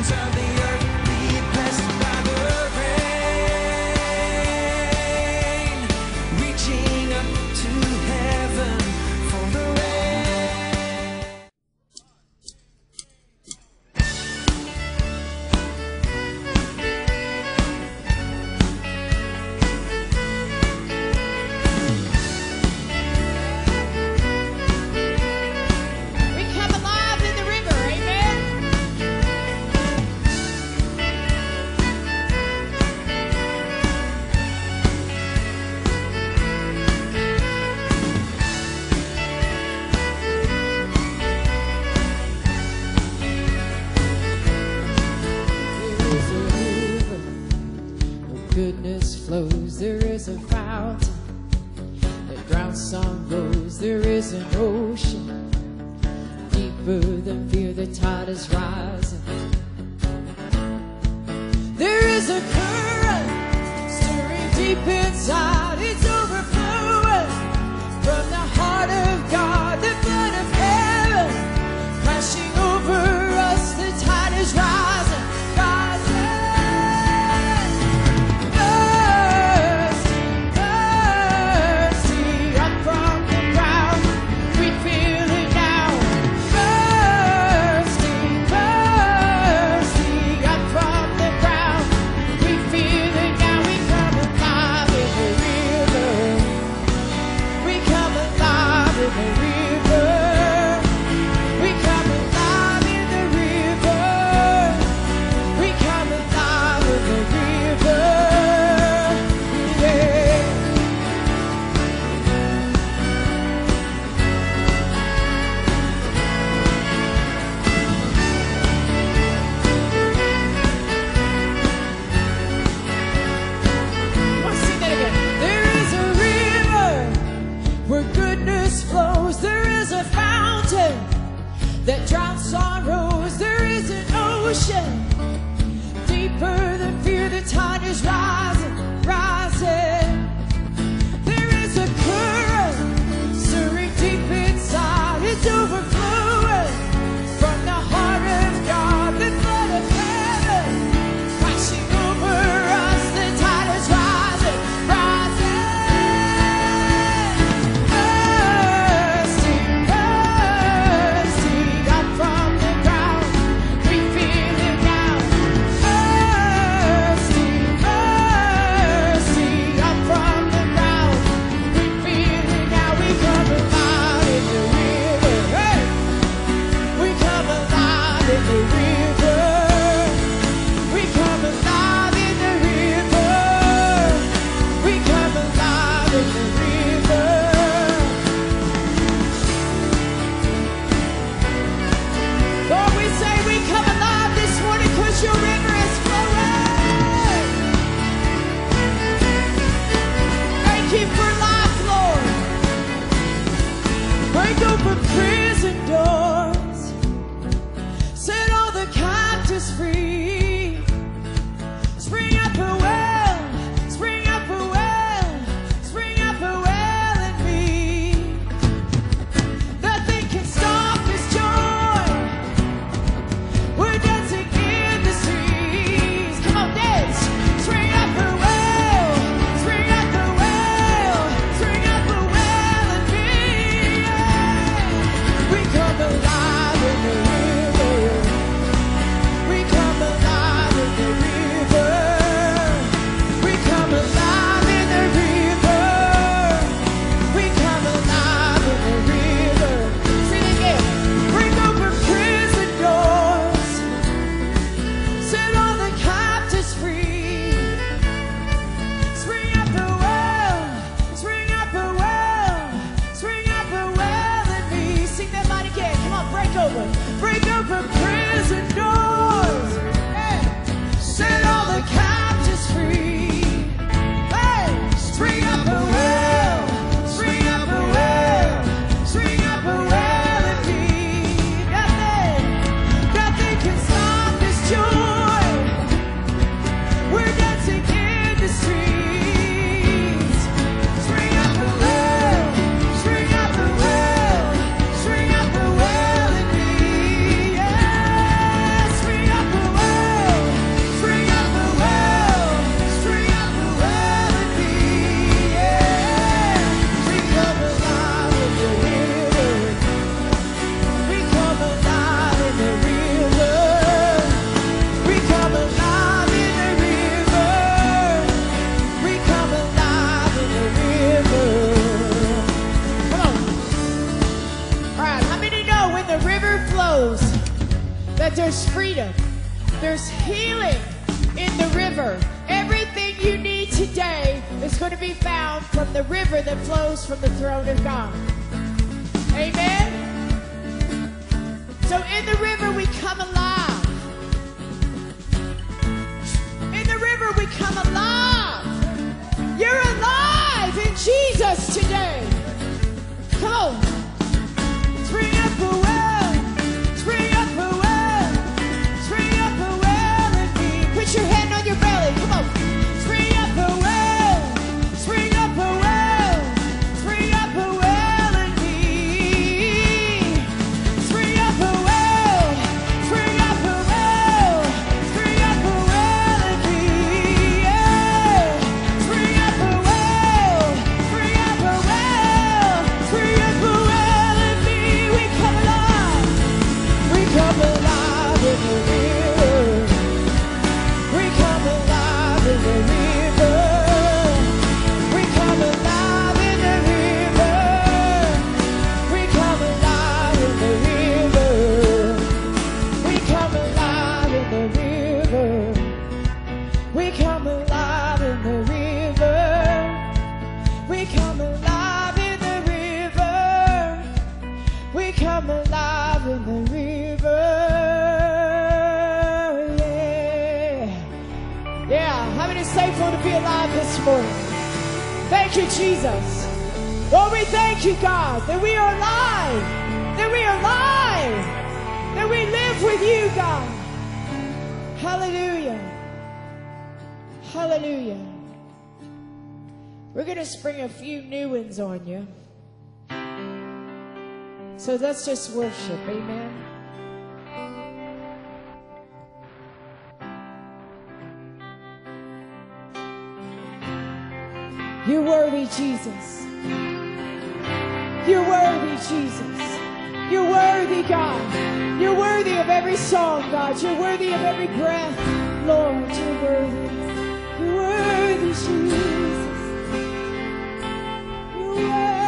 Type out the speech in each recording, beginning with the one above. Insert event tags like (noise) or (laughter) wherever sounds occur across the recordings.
of the on you. So let's just worship. Amen. You're worthy, Jesus. You're worthy, Jesus. You're worthy, God. You're worthy of every song, God. You're worthy of every breath, Lord. You're worthy. You're worthy, Jesus yeah.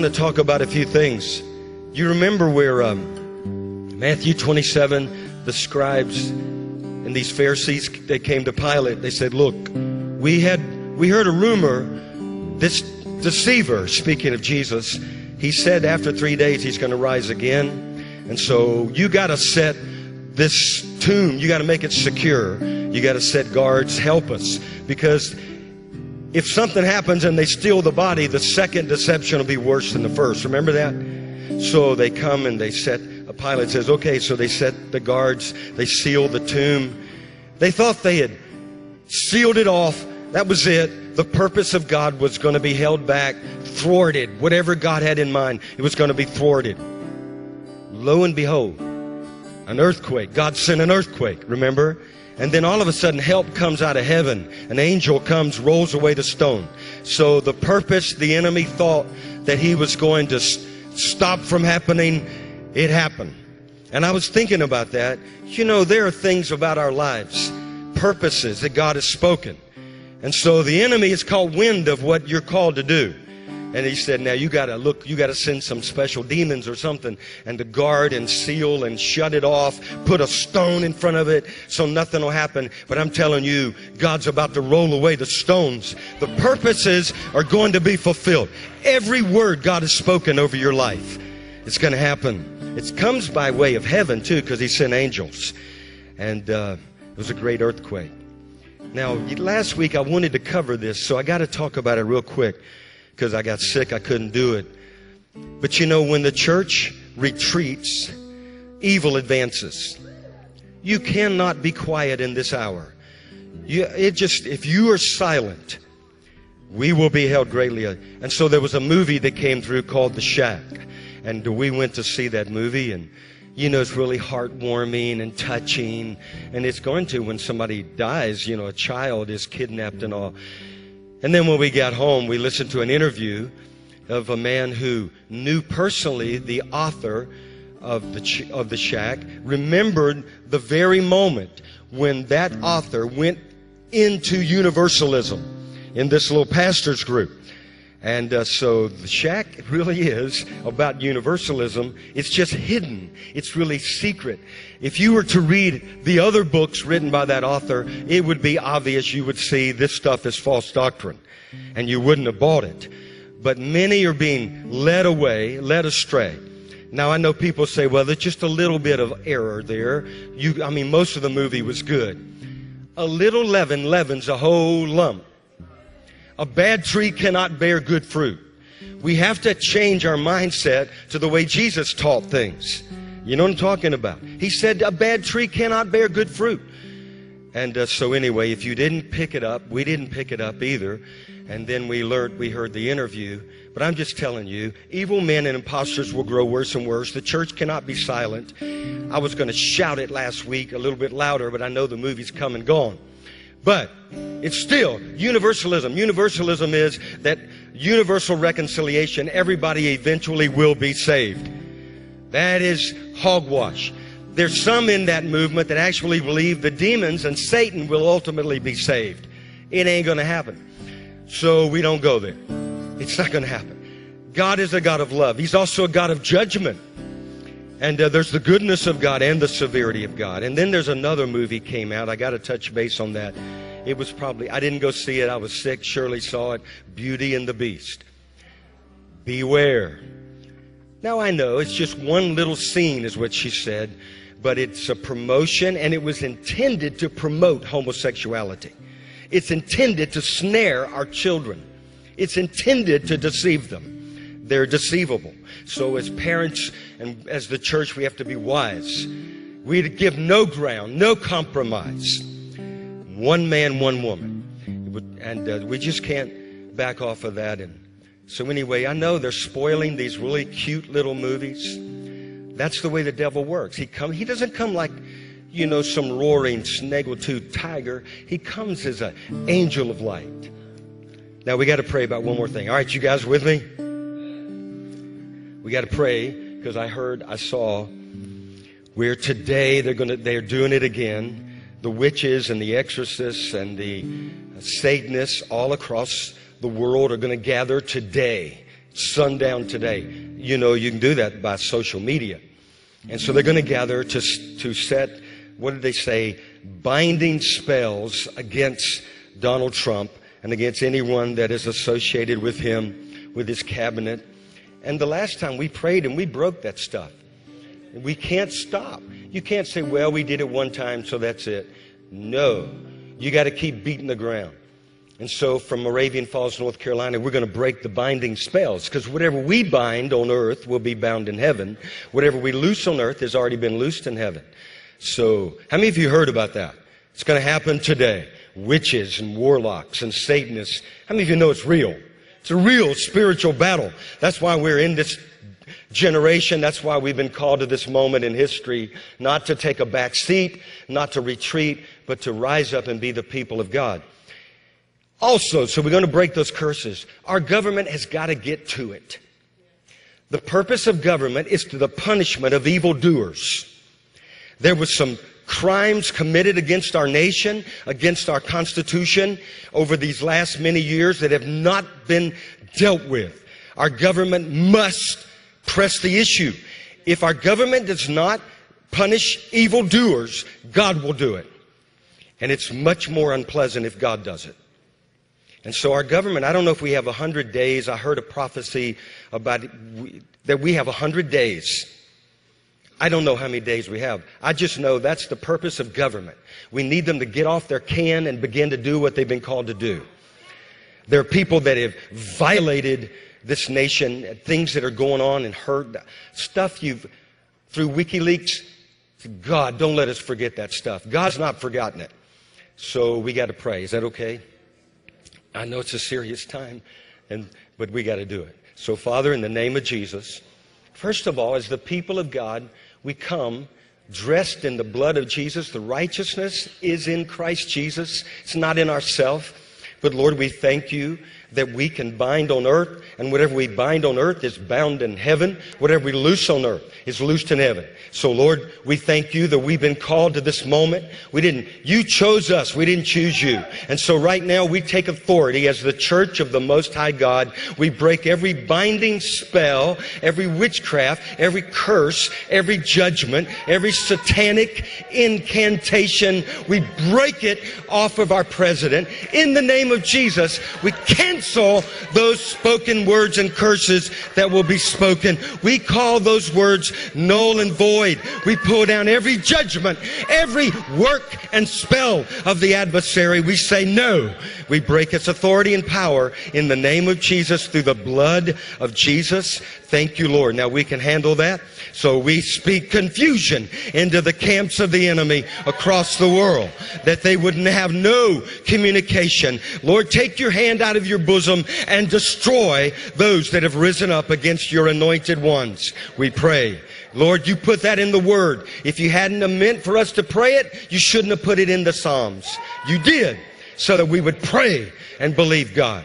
want to talk about a few things. You remember where um, Matthew 27, the scribes and these Pharisees, they came to Pilate. They said, "Look, we had we heard a rumor. This deceiver, speaking of Jesus, he said after three days he's going to rise again, and so you got to set." This tomb, you got to make it secure. You got to set guards. Help us. Because if something happens and they steal the body, the second deception will be worse than the first. Remember that? So they come and they set, Pilate says, okay, so they set the guards, they seal the tomb. They thought they had sealed it off. That was it. The purpose of God was going to be held back, thwarted. Whatever God had in mind, it was going to be thwarted. Lo and behold, an earthquake. God sent an earthquake, remember? And then all of a sudden, help comes out of heaven. An angel comes, rolls away the stone. So the purpose the enemy thought that he was going to stop from happening, it happened. And I was thinking about that. You know, there are things about our lives, purposes that God has spoken. And so the enemy is called wind of what you're called to do. And he said, now you gotta look, you gotta send some special demons or something and to guard and seal and shut it off, put a stone in front of it so nothing will happen. But I'm telling you, God's about to roll away the stones. The purposes are going to be fulfilled. Every word God has spoken over your life, it's gonna happen. It comes by way of heaven too, because he sent angels. And uh, it was a great earthquake. Now, last week I wanted to cover this, so I got to talk about it real quick because I got sick. I couldn't do it. But you know, when the church retreats, evil advances. You cannot be quiet in this hour. You, it just, if you are silent, we will be held greatly. And so there was a movie that came through called The Shack. And we went to see that movie and you know, it's really heartwarming and touching. And it's going to when somebody dies, you know, a child is kidnapped and all. And then when we got home, we listened to an interview of a man who knew personally the author of the, of the shack, remembered the very moment when that author went into universalism in this little pastor's group. And uh, so the shack really is about universalism. It's just hidden. It's really secret. If you were to read the other books written by that author, it would be obvious you would see this stuff is false doctrine and you wouldn't have bought it. But many are being led away, led astray. Now I know people say, well, there's just a little bit of error there. You, I mean, most of the movie was good. A little leaven leavens a whole lump. A bad tree cannot bear good fruit. We have to change our mindset to the way Jesus taught things. You know what I'm talking about? He said a bad tree cannot bear good fruit. And uh, so anyway, if you didn't pick it up, we didn't pick it up either. And then we learned, we heard the interview. But I'm just telling you, evil men and imposters will grow worse and worse. The church cannot be silent. I was going to shout it last week a little bit louder, but I know the movie's come and gone. But it's still universalism. Universalism is that universal reconciliation, everybody eventually will be saved. That is hogwash. There's some in that movement that actually believe the demons and Satan will ultimately be saved. It ain't going to happen. So we don't go there. It's not going to happen. God is a God of love. He's also a God of judgment. And uh, there's the goodness of God and the severity of God. And then there's another movie came out. I got to touch base on that. It was probably, I didn't go see it. I was sick. Shirley saw it. Beauty and the Beast. Beware. Now I know it's just one little scene, is what she said, but it's a promotion and it was intended to promote homosexuality. It's intended to snare our children. It's intended to deceive them. They're deceivable. So as parents and as the church, we have to be wise. We give no ground, no compromise. One man, one woman. And uh, we just can't back off of that. And so anyway, I know they're spoiling these really cute little movies. That's the way the devil works. He come, he doesn't come like, you know, some roaring snaggletooth tiger. He comes as an angel of light. Now we got to pray about one more thing. All right, you guys with me? We got to pray because I heard, I saw where today they're going to, they're doing it again. The witches and the exorcists and the uh, Satanists all across the world are going to gather today, sundown today. You know, you can do that by social media. And so they're going to gather to, to set, what did they say, binding spells against Donald Trump and against anyone that is associated with him, with his cabinet. And the last time we prayed and we broke that stuff. We can't stop. You can't say, well, we did it one time, so that's it. No. You got to keep beating the ground. And so from Moravian Falls, North Carolina, we're going to break the binding spells because whatever we bind on earth will be bound in heaven. Whatever we loose on earth has already been loosed in heaven. So, how many of you heard about that? It's going to happen today. Witches and warlocks and Satanists. How many of you know it's real? It's a real spiritual battle. That's why we're in this generation. That's why we've been called to this moment in history, not to take a back seat, not to retreat, but to rise up and be the people of God. Also, so we're going to break those curses. Our government has got to get to it. The purpose of government is to the punishment of evildoers. There was some crimes committed against our nation, against our Constitution over these last many years that have not been dealt with. Our government must press the issue. If our government does not punish evildoers, God will do it. And it's much more unpleasant if God does it. And so our government, I don't know if we have a hundred days. I heard a prophecy about that we have a hundred days. I don't know how many days we have. I just know that's the purpose of government. We need them to get off their can and begin to do what they've been called to do. There are people that have violated this nation, things that are going on and hurt, stuff you've, through WikiLeaks. God, don't let us forget that stuff. God's not forgotten it. So we got to pray. Is that okay? I know it's a serious time, and, but we got to do it. So, Father, in the name of Jesus, first of all, as the people of God, we come dressed in the blood of Jesus. The righteousness is in Christ Jesus. It's not in ourself. But Lord, we thank you that we can bind on earth, and whatever we bind on earth is bound in heaven. Whatever we loose on earth is loosed in heaven. So, Lord, we thank you that we've been called to this moment. We didn't, you chose us, we didn't choose you. And so, right now, we take authority as the church of the Most High God. We break every binding spell, every witchcraft, every curse, every judgment, every satanic incantation. We break it off of our president. In the name of Jesus, we cancel those spoken words and curses that will be spoken. We call those words null and void. We pull down every judgment, every work and spell of the adversary. We say no. We break its authority and power in the name of Jesus through the blood of Jesus. Thank you, Lord. Now we can handle that. So we speak confusion into the camps of the enemy across the world that they wouldn't have no communication. Lord, take your hand out of your bosom and destroy those that have risen up against your anointed ones. We pray. Lord, you put that in the word. If you hadn't meant for us to pray it, you shouldn't have put it in the Psalms. You did so that we would pray and believe God.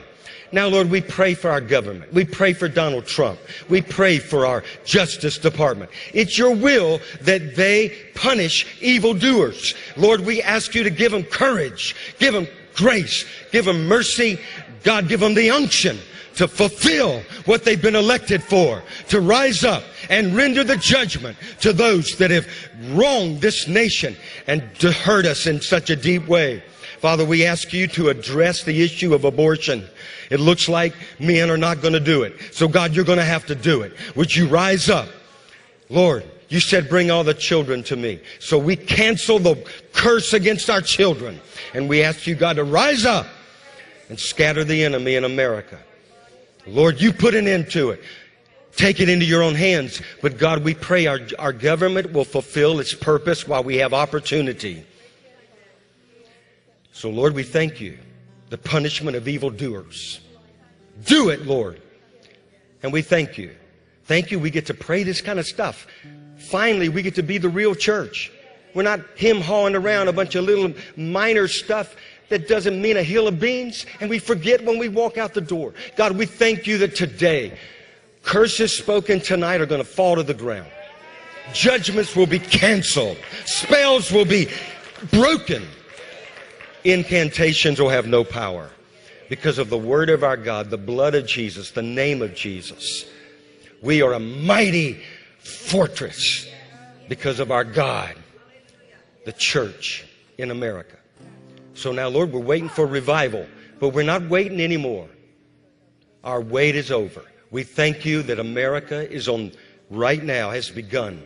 Now, Lord, we pray for our government. We pray for Donald Trump. We pray for our Justice Department. It's your will that they punish evildoers. Lord, we ask you to give them courage, give them grace, give them mercy. God, give them the unction to fulfill what they've been elected for, to rise up and render the judgment to those that have wronged this nation and to hurt us in such a deep way. Father, we ask you to address the issue of abortion. It looks like men are not going to do it. So God, you're going to have to do it. Would you rise up? Lord, you said bring all the children to me. So we cancel the curse against our children. And we ask you, God, to rise up and scatter the enemy in America. Lord, you put an end to it. Take it into your own hands. But God, we pray our, our government will fulfill its purpose while we have opportunity. So, Lord, we thank you. The punishment of evildoers. Do it, Lord. And we thank you. Thank you. We get to pray this kind of stuff. Finally, we get to be the real church. We're not him hawing around a bunch of little minor stuff that doesn't mean a hill of beans, and we forget when we walk out the door. God, we thank you that today, curses spoken tonight are going to fall to the ground. Judgments will be canceled. Spells will be broken. Incantations will have no power because of the word of our God, the blood of Jesus, the name of Jesus. We are a mighty fortress because of our God, the church in America. So now, Lord, we're waiting for revival, but we're not waiting anymore. Our wait is over. We thank you that America is on, right now, has begun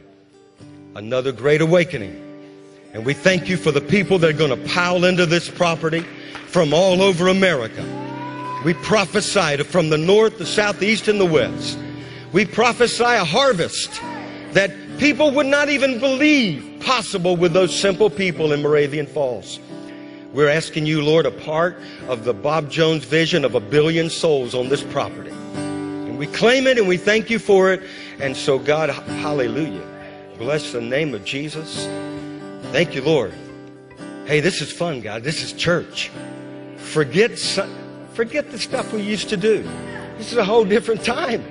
another great awakening. And we thank you for the people that are going to pile into this property from all over America. We prophesy from the north, the south, the east, and the west. We prophesy a harvest that people would not even believe possible with those simple people in Moravian Falls. We're asking you, Lord, a part of the Bob Jones vision of a billion souls on this property. And we claim it and we thank you for it. And so, God, hallelujah. Bless the name of Jesus. Thank you, Lord. Hey, this is fun, God. This is church. Forget, forget the stuff we used to do. This is a whole different time.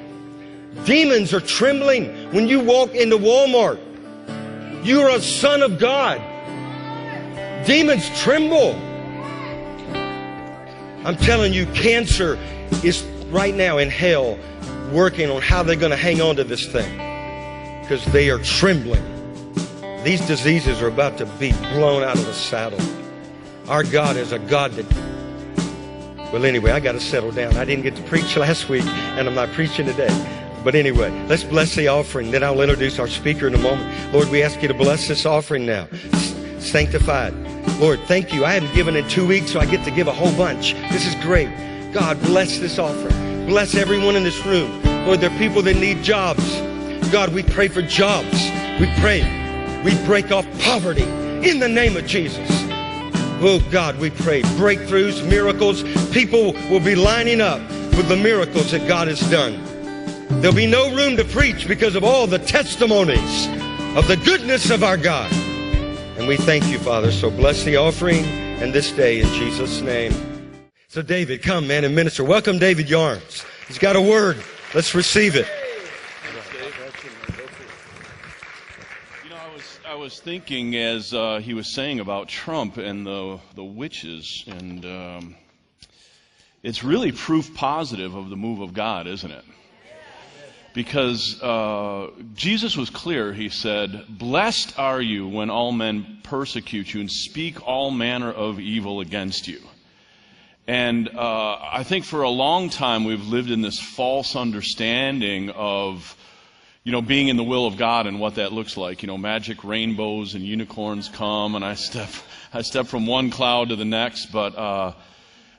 Demons are trembling when you walk into Walmart. You are a son of God. Demons tremble. I'm telling you, cancer is right now in hell working on how they're going to hang on to this thing because they are trembling. These diseases are about to be blown out of the saddle. Our God is a God that. Well, anyway, I got to settle down. I didn't get to preach last week, and I'm not preaching today. But anyway, let's bless the offering. Then I'll introduce our speaker in a moment. Lord, we ask you to bless this offering now. Sanctified. Lord, thank you. I haven't given in two weeks, so I get to give a whole bunch. This is great. God, bless this offering. Bless everyone in this room. Lord, there are people that need jobs. God, we pray for jobs. We pray. We break off poverty in the name of Jesus. Oh God, we pray breakthroughs, miracles. People will be lining up with the miracles that God has done. There'll be no room to preach because of all the testimonies of the goodness of our God. And we thank you, Father. So bless the offering and this day in Jesus' name. So, David, come, man, and minister. Welcome, David Yarnes. He's got a word. Let's receive it. You know, I was thinking as uh, he was saying about Trump and the the witches, and um, it's really proof positive of the move of God, isn't it? Because uh, Jesus was clear. He said, "Blessed are you when all men persecute you and speak all manner of evil against you." And uh, I think for a long time we've lived in this false understanding of, you know, being in the will of God and what that looks like. You know, magic rainbows and unicorns come, and I step, I step from one cloud to the next. But, uh,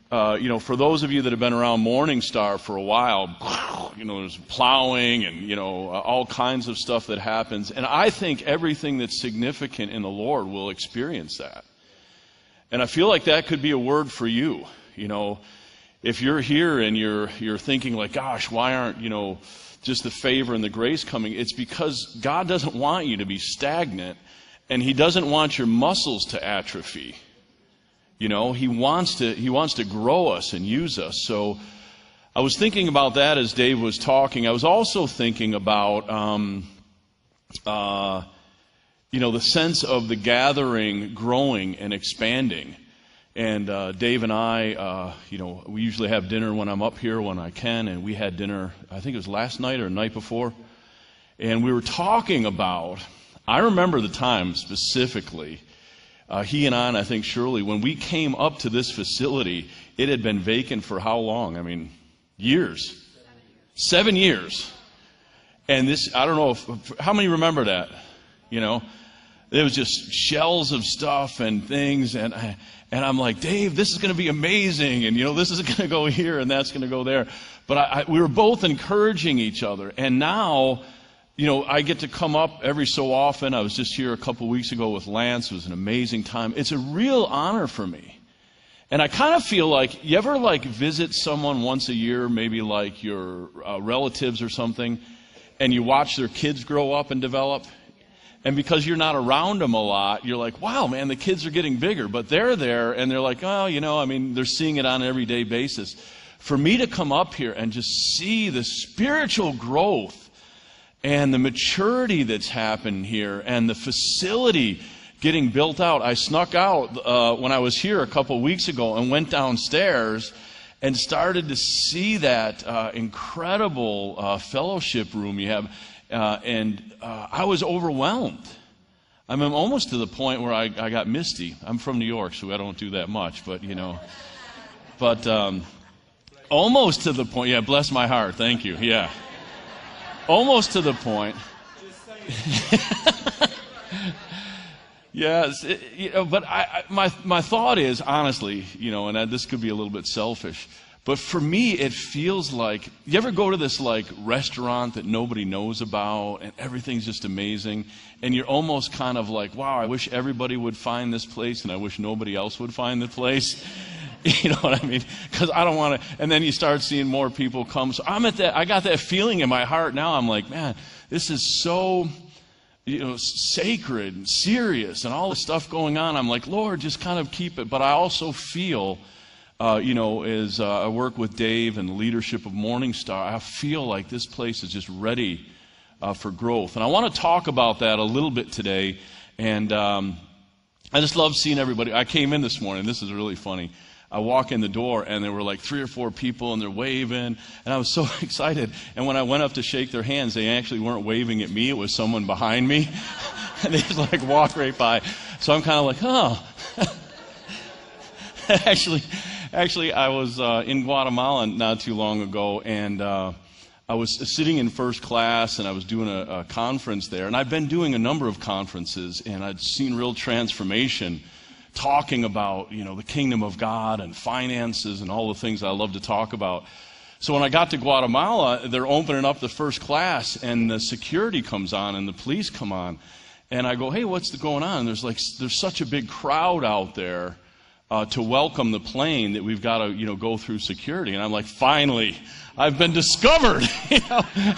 uh, you know, for those of you that have been around Morningstar for a while, you know, there's plowing and you know uh, all kinds of stuff that happens. And I think everything that's significant in the Lord will experience that. And I feel like that could be a word for you. You know, if you're here and you're you're thinking like, gosh, why aren't, you know, just the favor and the grace coming? It's because God doesn't want you to be stagnant and he doesn't want your muscles to atrophy. You know, he wants to he wants to grow us and use us. So I was thinking about that as Dave was talking. I was also thinking about um, uh, you know, the sense of the gathering growing and expanding. And uh, Dave and I, uh, you know, we usually have dinner when I'm up here when I can, and we had dinner, I think it was last night or night before. And we were talking about, I remember the time specifically, uh, he and I, and I think Shirley, when we came up to this facility, it had been vacant for how long? I mean, years. Seven years. And this, I don't know if, how many remember that? You know, there was just shells of stuff and things, and I, and I'm like, Dave, this is going to be amazing, and you know, this is (laughs) going to go here and that's going to go there. But I, I, we were both encouraging each other, and now, you know, I get to come up every so often. I was just here a couple weeks ago with Lance. It was an amazing time. It's a real honor for me. And I kind of feel like you ever like visit someone once a year, maybe like your uh, relatives or something, and you watch their kids grow up and develop. And because you're not around them a lot, you're like, wow, man, the kids are getting bigger. But they're there and they're like, oh, you know, I mean, they're seeing it on an everyday basis. For me to come up here and just see the spiritual growth and the maturity that's happened here and the facility getting built out. I snuck out uh, when I was here a couple weeks ago and went downstairs and started to see that uh, incredible uh, fellowship room you have. Uh, and uh, I was overwhelmed. I mean, I'm almost to the point where I, I got misty. I'm from New York, so I don't do that much, but you know. But um, almost to the point, yeah, bless my heart, thank you, yeah. Almost to the point. (laughs) Yes, it- you know, but I, I, my my thought is honestly, you know, and I, this could be a little bit selfish, but for me, it feels like you ever go to this like restaurant that nobody knows about, and everything's just amazing, and you're almost kind of like, wow, I wish everybody would find this place, and I wish nobody else would find the place. (laughs) You know what I mean? Because I don't want to. And then you start seeing more people come. So I'm at that. I got that feeling in my heart now. I'm like, man, this is so you know, sacred and serious and all the stuff going on. I'm like, Lord, just kind of keep it. But I also feel, uh, you know, as uh, I work with Dave and the leadership of Morningstar, I feel like this place is just ready uh, for growth. And I want to talk about that a little bit today. And um, I just love seeing everybody. I came in this morning. This is really funny. I walk in the door and there were like three or four people and they're waving and I was (laughs) so excited. And when I went up to shake their hands, they actually weren't waving at me. It was someone behind me. (laughs) and they just like walked right by. So I'm kind of like, oh. (laughs) actually, actually, I was uh, in Guatemala not too long ago and uh, I was sitting in first class and I was doing a, a conference there. And I've been doing a number of conferences and I'd seen real transformation talking about, you know, the kingdom of God and finances and all the things I love to talk about. So when I got to Guatemala, they're opening up the first class and the security comes on and the police come on. And I go, hey, what's going on? And there's like, there's such a big crowd out there uh, to welcome the plane that we've got to, you know, go through security. And I'm like, finally, I've been discovered. (laughs) you know? (laughs)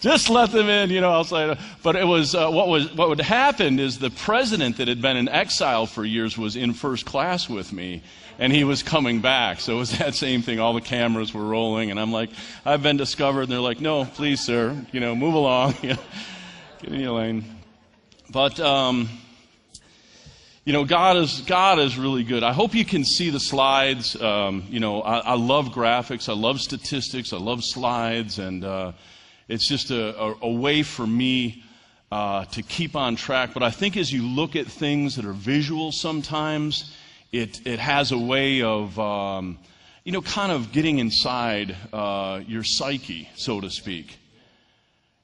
Just let them in, you know, outside. But it was, uh, what was, what would happen is the president that had been in exile for years was in first class with me, and he was coming back. So it was (laughs) that same thing. All the cameras were rolling, and I'm like, I've been discovered. And they're like, no, please, sir, you know, move along. Get in your lane. But, um, you know, God is God is really good. I hope you can see the slides. Um, you know, I, I, love graphics. I love statistics. I love slides, and uh, it's just a, a, a, way for me uh, to keep on track. But I think as you look at things that are visual, sometimes it it has a way of um, you know, kind of getting inside uh, your psyche, so to speak.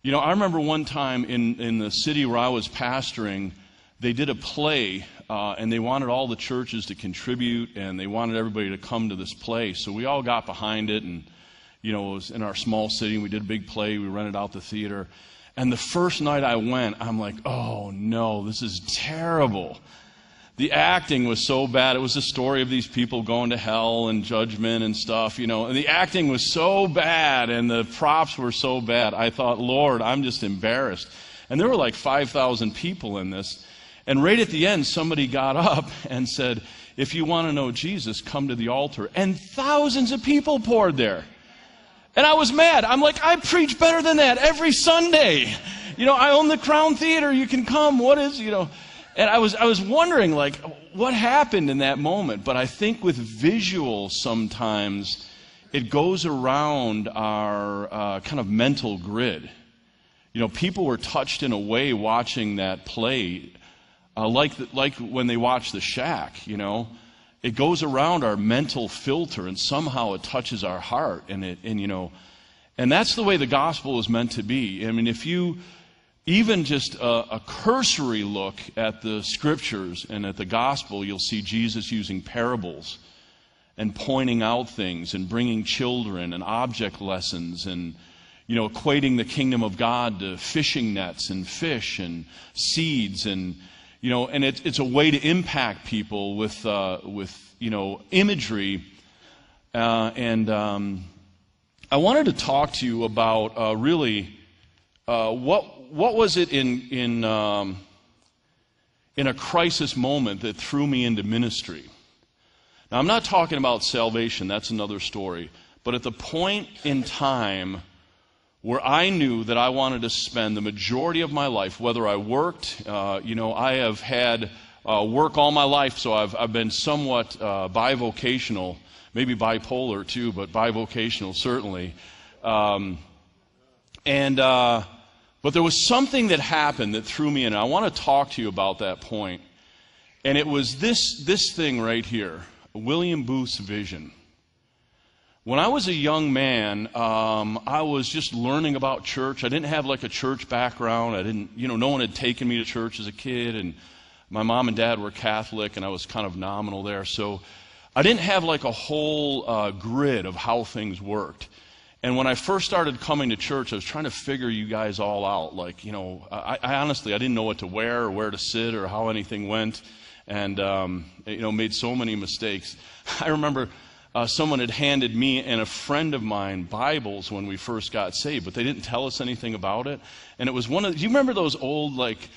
You know, I remember one time in, in the city where I was pastoring, they did a play, uh, and they wanted all the churches to contribute, and they wanted everybody to come to this play. So we all got behind it, and, you know, it was in our small city, and we did a big play. We rented out the theater. And the first night I went, I'm like, oh no, this is terrible. The acting was so bad. It was the story of these people going to hell and judgment and stuff, you know. And the acting was so bad and the props were so bad. I thought, Lord, I'm just embarrassed. And there were like 5,000 people in this. And right at the end, somebody got up and said, If you want to know Jesus, come to the altar. And thousands of people poured there. And I was mad. I'm like, I preach better than that every Sunday. You know, I own the Crown Theater. You can come. What is, you know. And I was, I was wondering, like, what happened in that moment? But I think with visual, sometimes it goes around our uh, kind of mental grid. You know, people were touched in a way watching that play, uh, like, the, like when they watch The Shack, you know. It goes around our mental filter and somehow it touches our heart. And, it, and, you know, and that's the way the gospel is meant to be. I mean, if you even just a, a, cursory look at the scriptures and at the gospel, you'll see Jesus using parables and pointing out things and bringing children and object lessons and you know equating the kingdom of God to fishing nets and fish and seeds and you know and it, it's a way to impact people with uh, with you know imagery uh, and um, I wanted to talk to you about uh, really uh, what what was it in, in, um, in a crisis moment that threw me into ministry? Now, I'm not talking about salvation, that's another story. But at the point in time where I knew that I wanted to spend the majority of my life, whether I worked, uh, you know, I have had uh, work all my life, so I've, I've been somewhat uh, bivocational, maybe bipolar too, but bivocational certainly. Um, and uh, but there was something that happened that threw me in. I want to talk to you about that point. And it was this, this thing right here William Booth's vision. When I was a young man, um, I was just learning about church. I didn't have like a church background. I didn't, you know, no one had taken me to church as a kid. And my mom and dad were Catholic, and I was kind of nominal there. So I didn't have like a whole uh, grid of how things worked. And when I first started coming to church, I was trying to figure you guys all out. Like, you know, I, I honestly I didn't know what to wear or where to sit or how anything went, and um, you know, made so many mistakes. (laughs) I remember uh, someone had handed me and a friend of mine Bibles when we first got saved, but they didn't tell us anything about it. And it was one of. Do you remember those old like?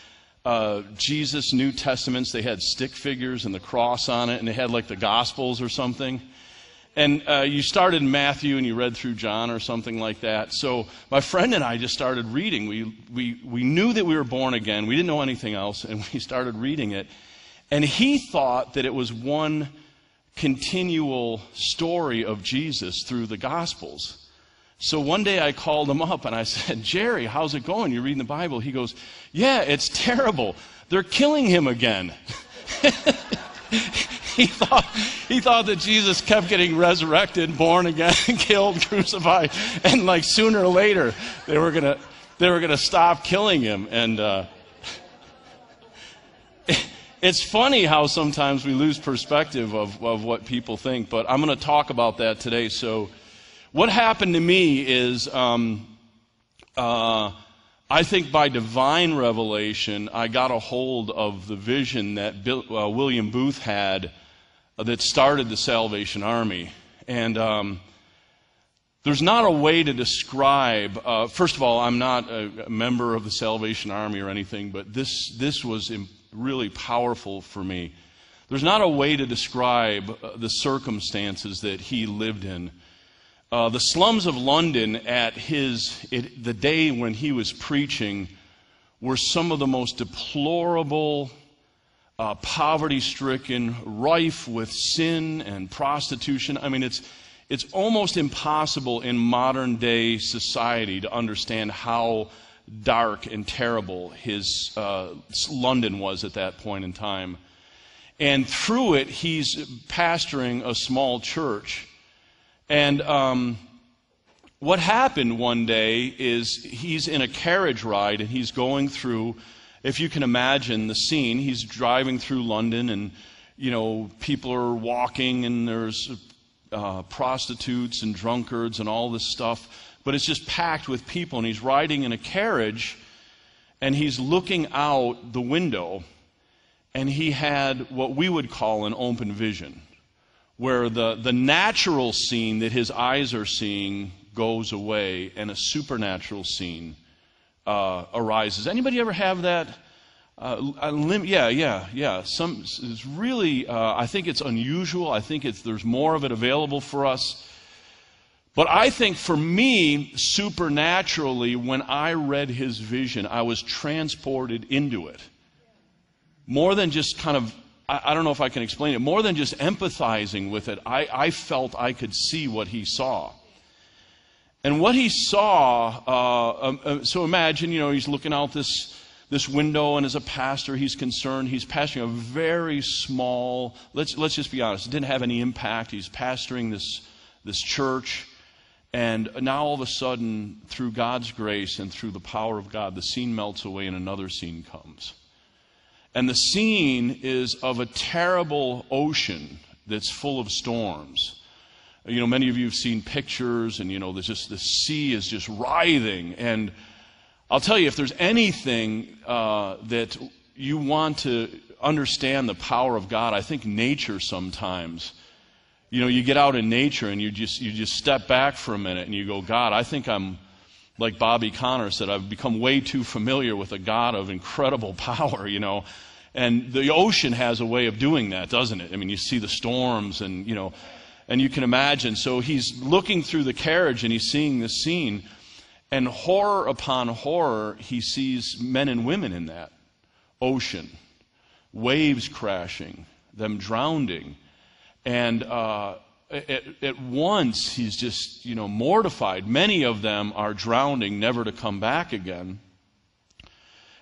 Uh, Jesus New Testaments, they had stick figures and the cross on it, and they had like the Gospels or something. And uh, you started in Matthew and you read through John or something like that. So my friend and I just started reading. We, we, we knew that we were born again. We didn't know anything else, and (laughs) we started reading it. And he thought that it was one continual story of Jesus through the Gospels. So one day I called him up and I (laughs) said, Jerry, how's it going? You're reading the Bible? He goes, Yeah, it's terrible. They're killing him again. (laughs) he thought he thought that Jesus kept getting resurrected, born again, (laughs) killed, crucified, and like sooner or later they were gonna they were gonna stop killing him. And uh, it's funny how sometimes we lose perspective of, of what people think. But I'm going to talk about that today. So, what happened to me is. Um, uh, I think by divine revelation, I got a hold of the vision that Bill, uh, William Booth had uh, that started the Salvation Army. And um, there's not a way to describe, uh, first of all, I'm not a, member of the Salvation Army or anything, but this, this was Im- really powerful for me. There's not a way to describe uh, the circumstances that he lived in. Uh, the slums of London at his, it, the day when he was preaching were some of the most deplorable, uh, poverty stricken, rife with sin and prostitution. I mean, it's, it's almost impossible in modern day society to understand how dark and terrible his uh, London was at that point in time. And through it, he's pastoring a small church. And um, what happened one day is he's in a carriage ride and he's going through, if you can imagine the scene, he's driving through London and, you know, people are walking and there's uh, prostitutes and drunkards and all this stuff. But it's just packed with people and he's riding in a carriage and he's looking out the window and he had what we would call an open vision where the, the natural scene that his eyes are seeing goes away and a supernatural scene uh, arises. Anybody ever have that? Uh, lim- yeah, yeah, yeah. Some it's really. Uh, I think it's unusual. I think it's there's more of it available for us. But I think for me, supernaturally, when I read his vision, I was transported into it. More than just kind of I, I, don't know if I can explain it, more than just empathizing with it, I, I felt I could see what he saw. And what he saw, uh, um, uh, so imagine, you know, he's looking out this, this window, and as a pastor, he's concerned. He's pastoring a very small, let's, let's just be honest, it didn't have any impact. He's pastoring this, this church. And now all of a sudden, through God's grace and through the power of God, the scene melts away and another scene comes. And the scene is of a terrible ocean that's full of storms. You know, many of you have seen pictures, and you know, there's just the sea is just writhing. And I'll tell you, if there's anything uh, that you want to understand the power of God, I think nature sometimes. You know, you get out in nature and you just you just step back for a minute and you go, God, I think I'm like Bobby Conner said, I've become way too familiar with a God of incredible (laughs) power, you know. And the ocean has a way of doing that, doesn't it? I mean, you see the storms and, you know, and you can imagine. So he's looking through the carriage and he's seeing this scene. And horror upon horror, he sees men and women in that ocean, waves crashing, them drowning. And uh, at, at once, he's just, you know, mortified. Many of them are drowning, never to come back again.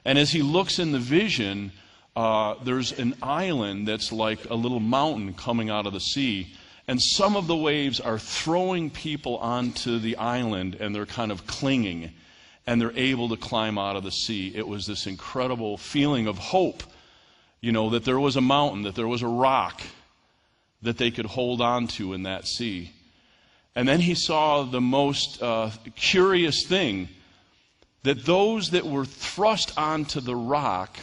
And as he looks in the vision, uh, there's an island that's like a little mountain coming out of the sea. And some of the waves are throwing people onto the island and they're kind of clinging and they're able to climb out of the sea. It was this incredible feeling of hope. You know, that there was a mountain, that there was a rock that they could hold on to in that sea. And then he saw the most uh, curious thing that those that were thrust onto the rock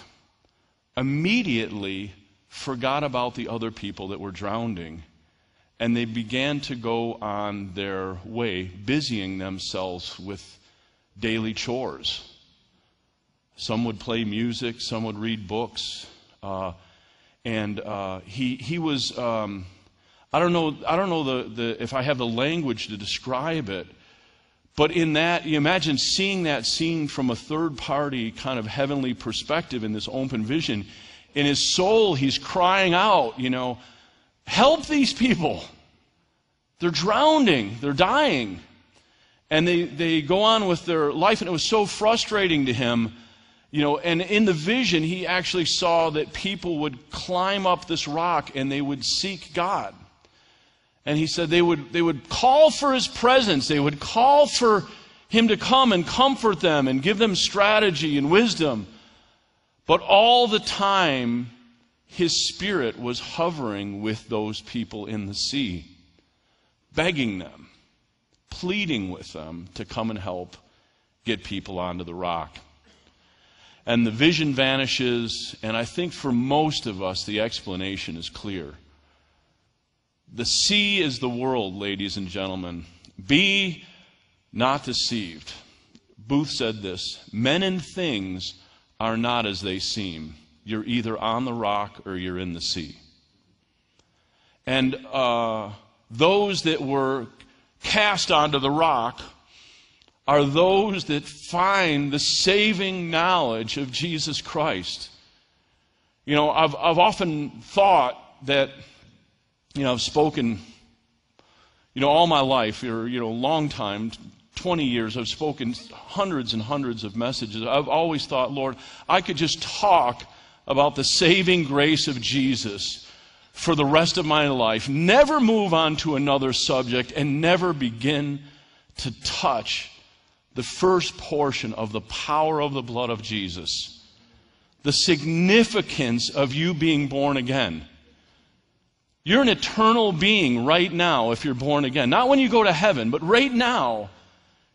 immediately forgot about the other people that were drowning. And they began to go on their way, busying themselves with daily chores. Some would play music, some would read books. Uh, and uh, he, he was, um, I don't know, I don't know the, the, if I have the language to describe it, but in that, you imagine seeing that scene from a third party kind of heavenly perspective in this open vision. In his soul, he's crying out, you know, help these people. They're drowning, they're dying. And they, they go on with their life, and it was so frustrating to him. You know, and in the vision, he actually saw that people would climb up this rock and they would seek God. And he said they would, they would call for his presence. They would call for him to come and comfort them and give them strategy and wisdom. But all the time, his spirit was hovering with those people in the sea, begging them, pleading with them to come and help get people onto the rock. And the vision vanishes, and I think for most of us, the explanation is clear. The sea is the world, ladies and gentlemen. Be not deceived. Booth said this Men and things are not as they seem. You're either on the rock or you're in the sea. And uh, those that were cast onto the rock are those that find the saving knowledge of Jesus Christ. You know, I've, I've often thought that you know, I've spoken, you know, all my life, or, you know, a long time, 20 years, I've spoken hundreds and hundreds of messages. I've always thought, Lord, I could just talk about the saving grace of Jesus for the rest of my life, never move on to another subject, and never begin to touch the first portion of the power of the blood of Jesus. The significance of you being born again. You're an eternal being right now if you're born again. Not when you go to heaven, but right now.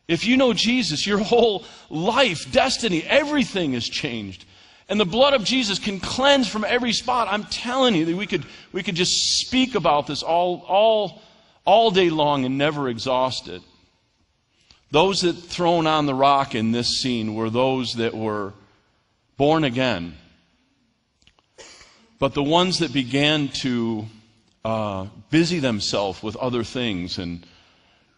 If you know Jesus, your whole life, destiny, everything is changed. And the blood of Jesus can cleanse from every spot. I'm telling you that we could, we could just speak about this all, all, all day long and never exhaust it. Those that thrown on the rock in this scene were those that were born again. But the ones that began to uh, busy themselves with other things and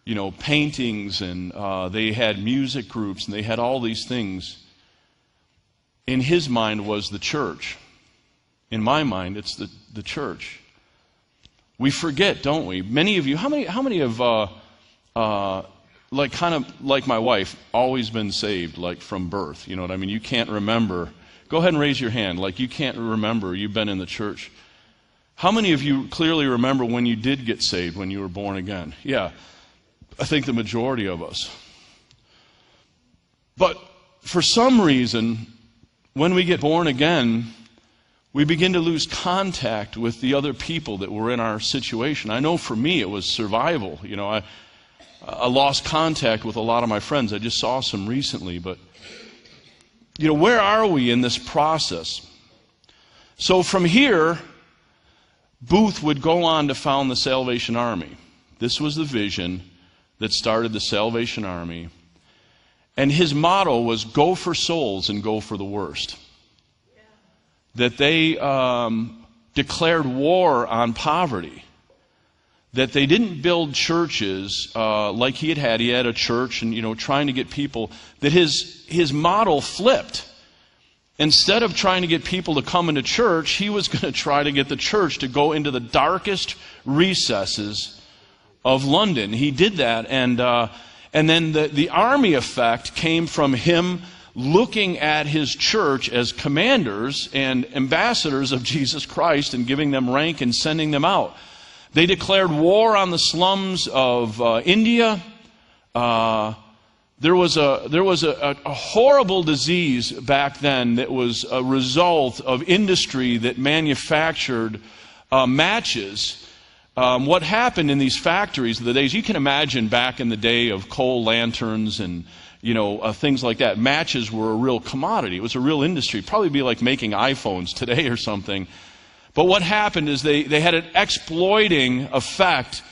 you know paintings and uh, they had music groups and they had all these things in his mind was the church. In my mind it's the, the church. We forget don't we? Many of you how many how many of uh, uh, like kind of like my wife always been saved like from birth you know what i mean you can't remember go ahead and raise your hand like you can't remember you've been in the church how many of you clearly remember when you did get saved, when you were born again? Yeah, I think the majority of us. But for some reason, when we get born again, we begin to lose contact with the other people that were in our situation. I know for me it was survival. You know, I, I lost contact with a lot of my friends. I just saw some recently, but you know, where are we in this process? So from here, Booth would go on to found the Salvation Army. This was the vision that started the Salvation Army. And his motto was go for souls and go for the worst. That they um, declared war on poverty. That they didn't build churches uh, like he had had. He had a church and, you know, trying to get people. That his, his model flipped Instead of trying to get people to come into church, he was (laughs) going to try to get the church to go into the darkest recesses of London. He did that, and, uh, and then the, the army effect came from him looking at his church as commanders and ambassadors of (laughs) Jesus Christ and giving them rank and sending them out. They declared war on the slums of uh, India. Uh, there was a there was a, a, horrible disease back then that was a result of industry that manufactured uh, matches. Um, what happened in these factories, of the days you can imagine back in the day of coal lanterns and you know uh, things like that. Matches were a real commodity. It was a real industry. Probably be like making iPhones today or something. But what happened is they, they had an exploiting effect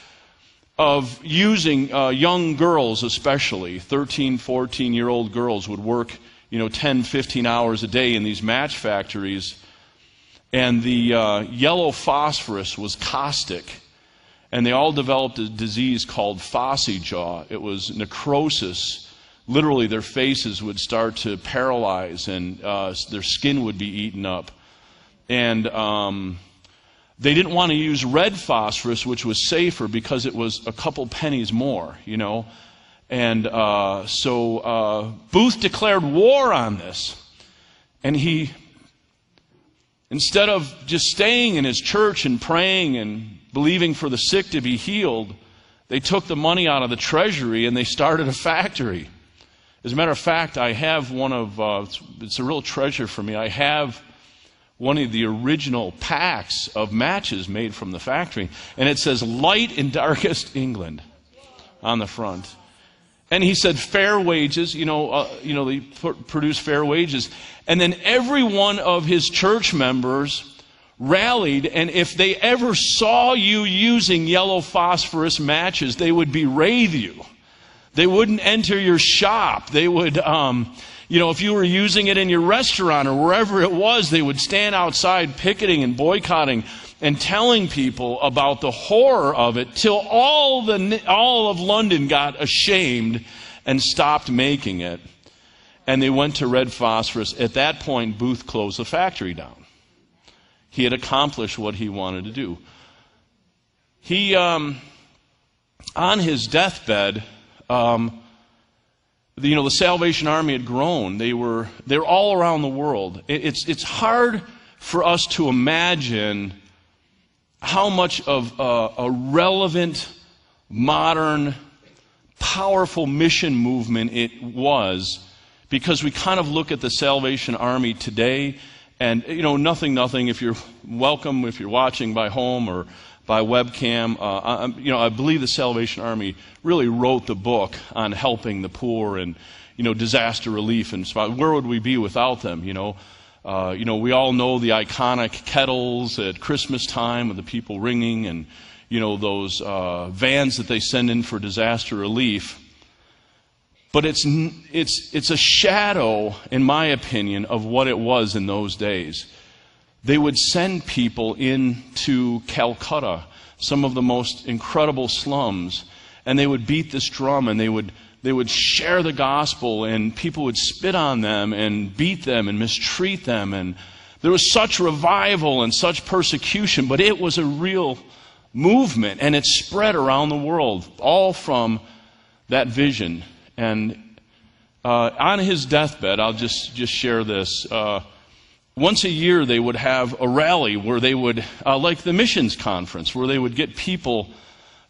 of using uh, young girls, especially 13, 14 year old girls, would work you know 10, 15 hours a day in these match factories. And the uh, yellow phosphorus was caustic. And they all developed a disease called phossy jaw. It was necrosis. Literally, their faces would start to paralyze and uh, their skin would be eaten up. And um, they didn't want to use red phosphorus, which was safer because it was a couple pennies more, you know. And uh, so uh, Booth declared war on this. And he, instead of just staying in his church and praying and believing for the sick to be healed, they took the money out of the treasury and they started a factory. As a matter of fact, I have one of, uh, it's, it's a real treasure for me. I have one of the original packs of matches made from the factory, and it says light in darkest England on the front. And he said fair wages, you know, uh, you know, they put, produce fair wages. And then every one of his church members rallied, and if they ever saw you using yellow phosphorus matches, they would berate you. They wouldn't enter your shop. They would, um, you know, if you were using it in your restaurant or wherever it was, they would stand outside picketing and boycotting and telling people about the horror of it till all, the, all of London got ashamed and stopped making it. And they went to red phosphorus. At that point, Booth closed the factory down. He had accomplished what he wanted to do. He, um, on his deathbed, um, you know, the Salvation Army had grown. They were, they're all around the world. It's, it's hard for us to imagine how much of a, a relevant, modern, powerful mission movement it was because we kind of look at the Salvation Army today and, you know, nothing, nothing. If you're welcome, if you're watching by home or by webcam. Uh, I, you know, I believe the Salvation Army really wrote the book on helping the poor and you know disaster relief and where would we be without them? You know, uh, you know we all know the iconic kettles at Christmas time with the people ringing and you know those uh, vans that they send in for disaster relief. But it's, it's, it's a shadow, in my opinion, of what it was in those days they would send people into Calcutta, some of the most incredible slums, and they would beat this drum and they would, they would share the gospel and people would spit on them and beat them and mistreat them. And there was such revival and such persecution, but it was a real movement and it spread around the world, all from that vision. And uh, on his deathbed, I'll just, just share this. Uh, once a year they would have a rally where they would, uh, like the missions conference, where they would get people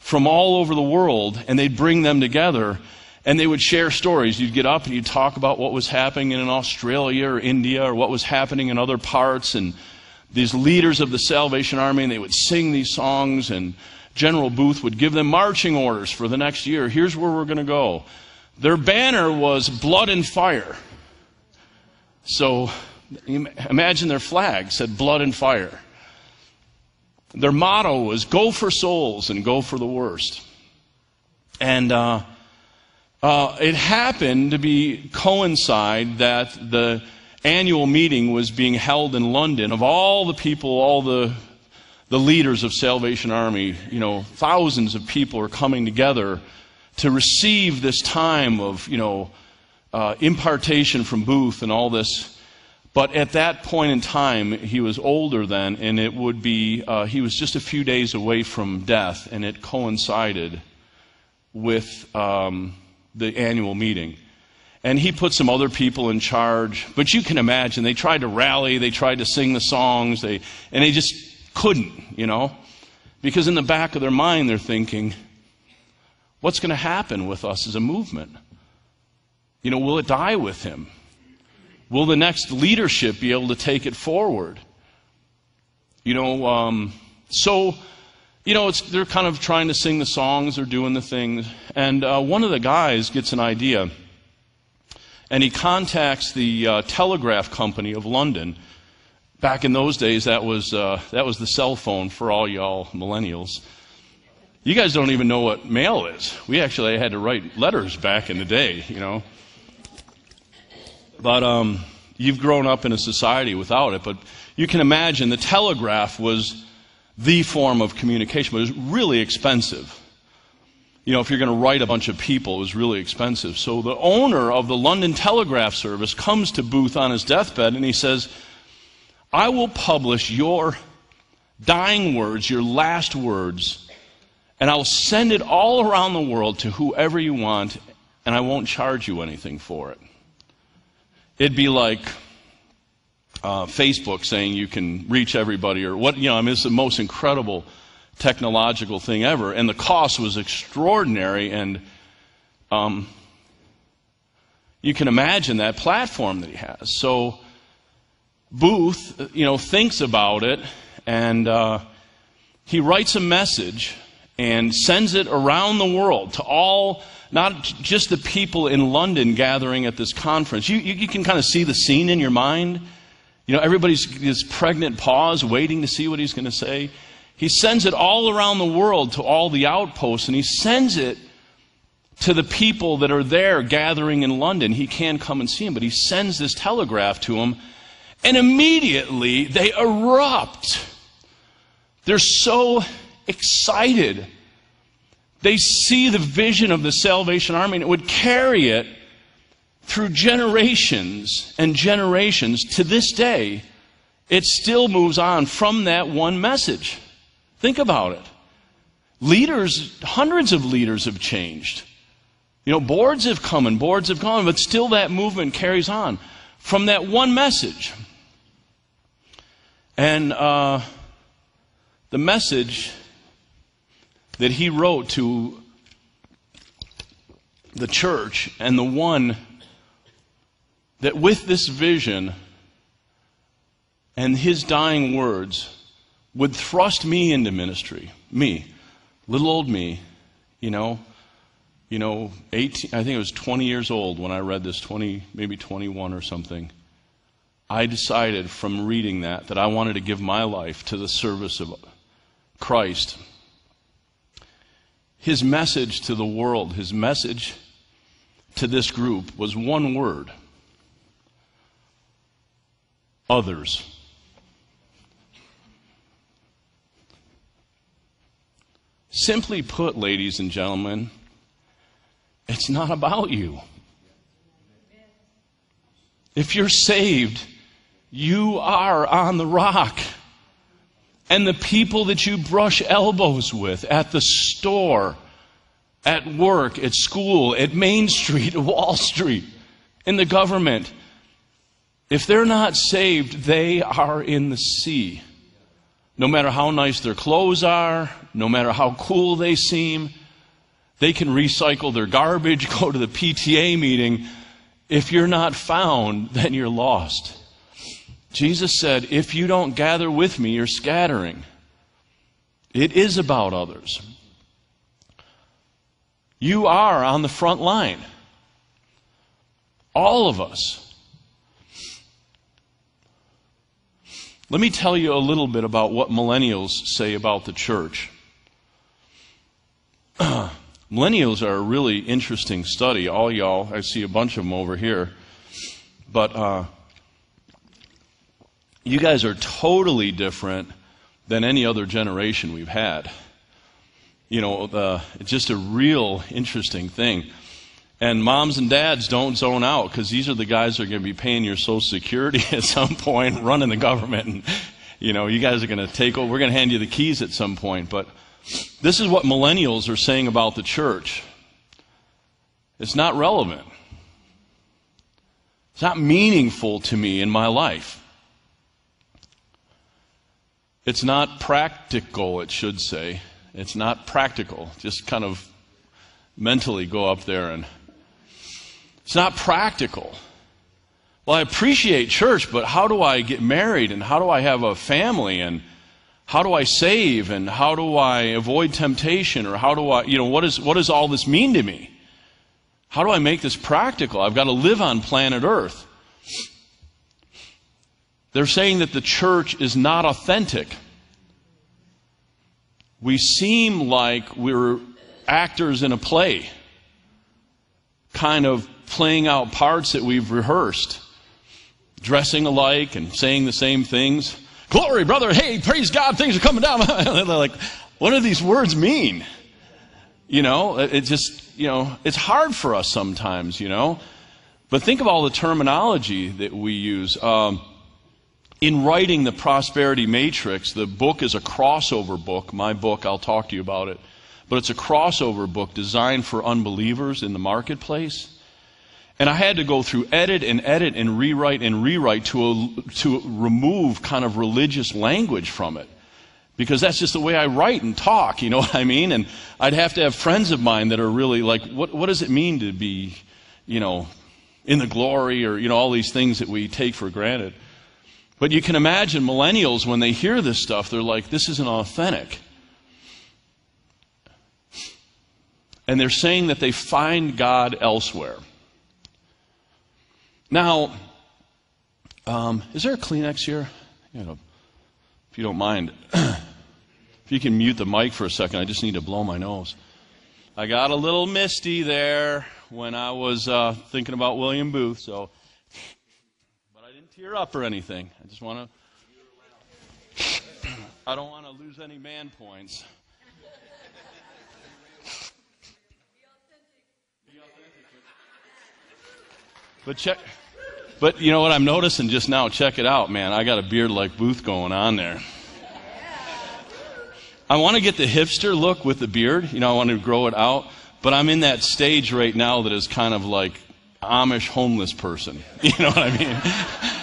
from all over the world and they'd bring them together and they would share stories. You'd get up and you'd talk about what was happening in Australia or India or what was happening in other parts and these leaders of the Salvation Army and they would sing these songs and General Booth would give them marching orders for the next year. Here's where we're going to go. Their banner was blood and fire. So Imagine their flag said blood and fire. Their motto was go for souls and go for the worst. And uh, uh, it happened to be coincide that the annual meeting was being held in London of all the people, all the the leaders of Salvation Army, you know, thousands of people are coming together to receive this time of, you know, uh, impartation from Booth and all this but at that point in time, he was older then, and it would be, uh, he was just a few days away from death, and it coincided with um, the annual meeting. And he put some other people in charge. But you can imagine, they tried to rally, they tried to sing the songs, they, and they just couldn't, you know? Because in the back of their mind, they're thinking, what's going to happen with us as a movement? You know, will it die with him? Will the next leadership be able to take it forward? You know, um, so, you know, they're kind of trying to sing the songs, they're doing the things. And uh, one of the guys gets an idea, and he contacts the uh, telegraph company of London. Back in those days, that was, uh, that was the cell phone for all y'all millennials. You guys don't even know what mail is. We actually had to write letters back in the day, you know. But um, you've grown up in a society without it. But you can imagine the telegraph was the form of communication, but it was really expensive. You know, if you're going to write a bunch of people, it was really expensive. So the owner of the London Telegraph Service comes to Booth on his deathbed and he says, I will publish your dying words, your last words, and I will send it all around the world to whoever you want, and I won't charge you anything for it. It'd be like uh, Facebook saying you can reach everybody, or what, you know, I mean, it's the most incredible technological thing ever. And the cost was extraordinary, and um, you can imagine that platform that he has. So Booth, you know, thinks about it, and uh, he writes a message and sends it around the world to all not just the people in London gathering at this conference. You, you, you can kind of see the scene in your mind. You know, everybody's this pregnant pause waiting to see what he's going to say. He sends it all around the world to all the outposts, and he sends it to the people that are there gathering in London. He can come and see him, but he sends this telegraph to them, and immediately they erupt. They're so excited they see the vision of the Salvation Army and it would carry it through generations and generations to this day. It still moves on from that one message. Think about it. Leaders, hundreds of leaders have changed. You know, boards have come and boards have gone, but still that movement carries on from that one message. And uh, the message that he wrote to the church and the one that with this vision and his dying words would thrust me into ministry. Me, little old me, you know, you know, 18, I think it was 20 years old when I read this, 20, maybe 21 or something. I decided from reading that that I wanted to give my life to the service of Christ his message to the world, his message to this group was one word others. Simply put, ladies and gentlemen, it's not about you. If you're saved, you are on the rock and the people that you brush elbows with at the store, at work, at school, at Main Street, (laughs) Wall Street, in the government, if they're not saved, they are in the sea. No matter how nice their clothes are, no matter how cool they seem, they can recycle their garbage, (laughs) go to the PTA meeting. If you're not found, then you're lost. Jesus said, If you don't gather with me, you're scattering. It is about others. You are on the front line. All of us. Let me tell you a little bit about what millennials say about the church. (clears throat) millennials are a really interesting study. All y'all, I see a bunch of them over here. But uh, you guys are totally different than any other generation we've had. You know, the, it's just a real interesting thing. And moms and dads don't zone out because these are the guys that are going to be paying your Social Security (laughs) at some point, running the government. And, you know, you guys are going to take over. We're going to hand you the keys at some point. But this is what millennials are saying about the church it's not relevant, it's not meaningful to me in my life. It's not practical, it should say. It's not practical. Just kind of mentally go up there and. It's not practical. Well, I appreciate church, but how do I get married and how do I have a family and how do I save and how do I avoid temptation or how do I, you know, what, is, what does all this mean to me? How do I make this practical? I've got to live on planet Earth. They're saying that the church is not authentic. We seem like we're actors in a play, kind of playing out parts that we've rehearsed, dressing alike and saying the same things. Glory, brother. Hey, praise God, things are coming down. (laughs) Like, what do these words mean? You know, it just, you know, it's hard for us sometimes, you know. But think of all the terminology that we use. Um, in writing the Prosperity Matrix, the book is a crossover book. My book, I'll talk to you about it. But it's a crossover book designed for unbelievers in the marketplace. And I had to go through edit and edit and rewrite and rewrite to, to remove kind of religious language from it. Because that's just the way I write and talk, you know (laughs) what I mean? And I'd have to have friends of mine that are really like, what, what does it mean to be, you know, in the glory or, you know, all these things that we take for granted. But you can imagine millennials, when they hear this stuff, they're like, this isn't authentic. And they're saying that they find God elsewhere. Now, um, is there a Kleenex here? You know, if you don't mind, (clears throat) if you can mute the mic for a second, I just need to blow my nose. I got a little misty there when I was uh, thinking about William Booth, so. I up or anything. I just want to. I don't want to lose any man points. But check. But you know what I'm noticing just now? Check it out, man. I got a beard like Booth going on there. I want to get the hipster look with the beard. You know, I want to grow it out. But I'm in that stage right now that is kind of like Amish homeless person. (laughs) You know what I mean?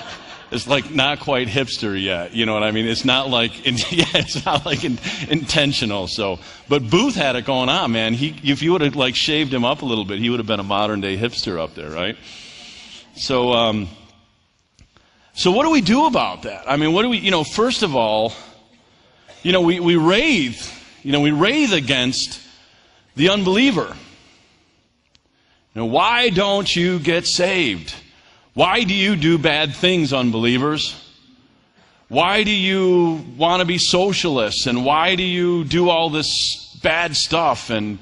It's like not quite hipster yet. You know what I mean? It's not like, (laughs) yeah, it's not like in, intentional. So, but Booth had it going on, man. He, if you would have like shaved him up a little bit, he would have been a modern day hipster up there, right? So, um, so what do we do about that? I mean, what do we, you know, first of all, you know, we, we rave, you know, we rave against the unbeliever. You know, why don't you get saved? Why do you do bad things, unbelievers? Why do you want to be socialists? And why do you do all this bad stuff? And,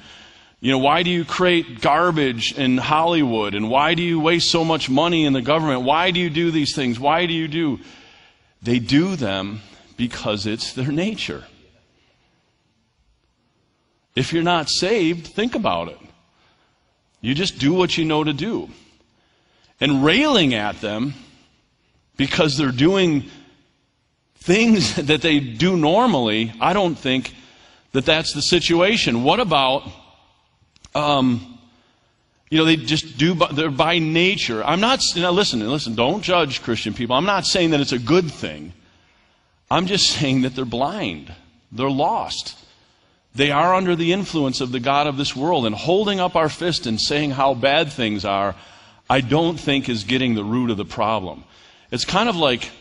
you know, why do you create garbage in Hollywood? And why do you waste so much money in the government? Why do you do these things? Why do you do? They do them because it's their nature. If you're not saved, think about it. You just do what you know to do. And railing at them because they're doing things (laughs) that they do normally, I don't think that that's the situation. What about, um, you know, they just do, they're by nature. I'm not, now listen, listen, don't judge Christian people. I'm not saying that it's a good thing. I'm just (laughs) saying that they're blind. They're lost. They are under the influence of the God of this world. And holding up our fist and saying how bad things are, I don't think is getting the root of the problem. It's kind of like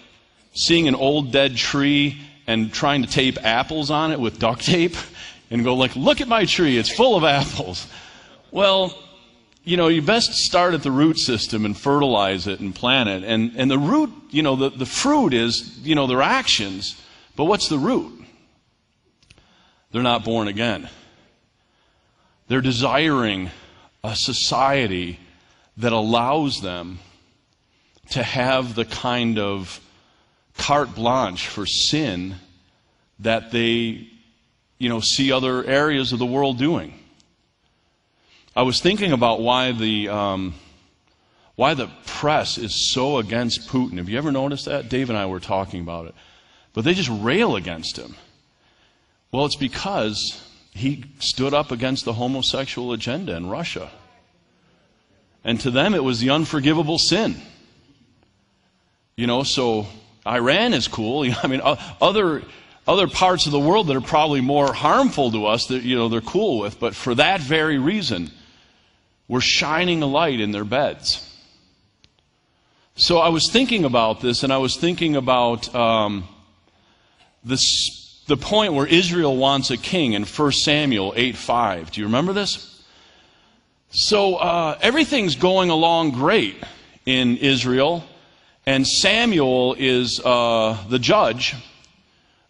seeing an old dead tree and trying to tape apples on it with duct tape (laughs) and go like, look at my tree, it's full of apples. Well, you know, you best start at the root system and fertilize it and plant it. And, and the root, you know, the, the fruit is, you know, their actions. But what's the root? They're not born again. They're desiring a society that allows them to have the kind of carte blanche for sin that they, you know, see other areas of the world doing. I was thinking about why the um, why the press is so against Putin. Have you ever noticed that? Dave and I were talking about it, but they just rail against him. Well, it's because he stood up against the homosexual agenda in Russia. And to them, it was the unforgivable sin. You know, so Iran is cool. (laughs) I mean, other, other parts of the world that are probably more harmful to us that, you know, they're cool with. But for that very reason, we're shining a light in their beds. So I was thinking about this, and I was thinking about um, this, the point where Israel wants a king in 1 Samuel 8 5. Do you remember this? So uh, everything's going along great in Israel, and Samuel is uh, the judge,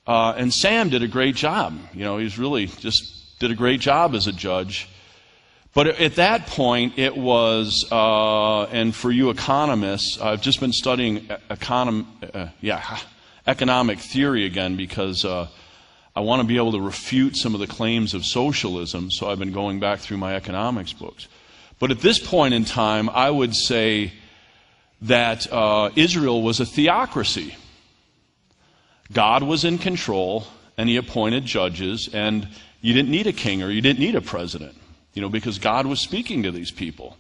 uh, and Sam did a great job. You know, he's really just did a great job as a judge. But at that point, it was, uh, and for you economists, I've just been studying econom, uh, yeah, economic theory again because uh, I want to be able to refute some of the claims of socialism. So I've been going back through my economics books. But at this point in time, I would say that uh, Israel was a theocracy. God was in control, and He appointed judges, and you didn't need a king or you didn't need a president you know, because God was speaking to these people.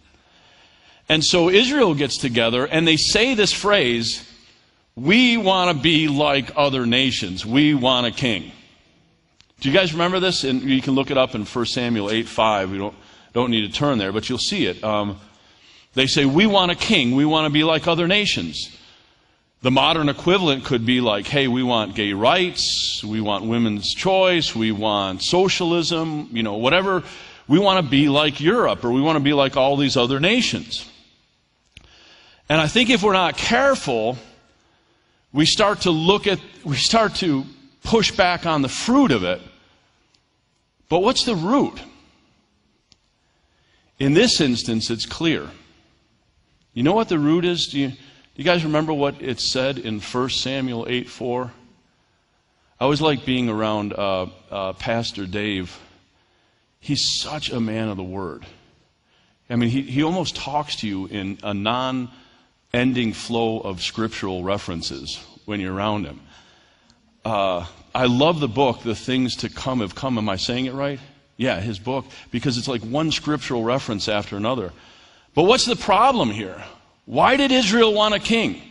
And so Israel gets together and they say this phrase, we want to be like other nations. We want a king. Do you guys remember this? And you can look it up in 1 Samuel 8 5. We don't, don't need to turn there, but you'll see it. Um, they say, We want a king. We want to be like other nations. The modern equivalent could be like, hey, we want gay rights, we want women's choice, we want socialism, you know, whatever we want to be like Europe or we want to be like all these other nations. And I think if we're not careful, we start to look at, we start to push back on the fruit of it. But what's the root? In this instance, it's clear. You know what the root is? Do you, do you guys remember what it said in 1 Samuel 8 4? I always like being around uh, uh, Pastor Dave He's such a man of the word. I mean, he, he almost talks to you in a non ending flow of scriptural references when you're around him. Uh, I love the book, The Things to Come Have Come. Am I saying it right? Yeah, his book, because it's like one scriptural reference after another. But what's the problem here? Why did Israel want a king?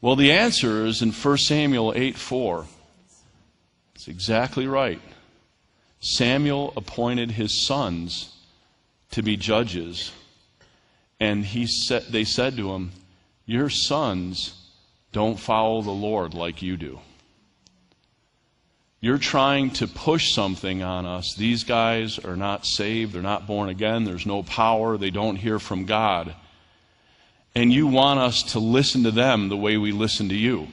Well, the answer is in 1 Samuel 8 4. It's exactly right. Samuel appointed his sons to be judges, and he said, they said to him, Your sons don't follow the Lord like you do. You're trying to push something on us. These guys are not saved, they're not born again, there's no power, they don't hear from God. And you want us to listen to them the way we listen to you.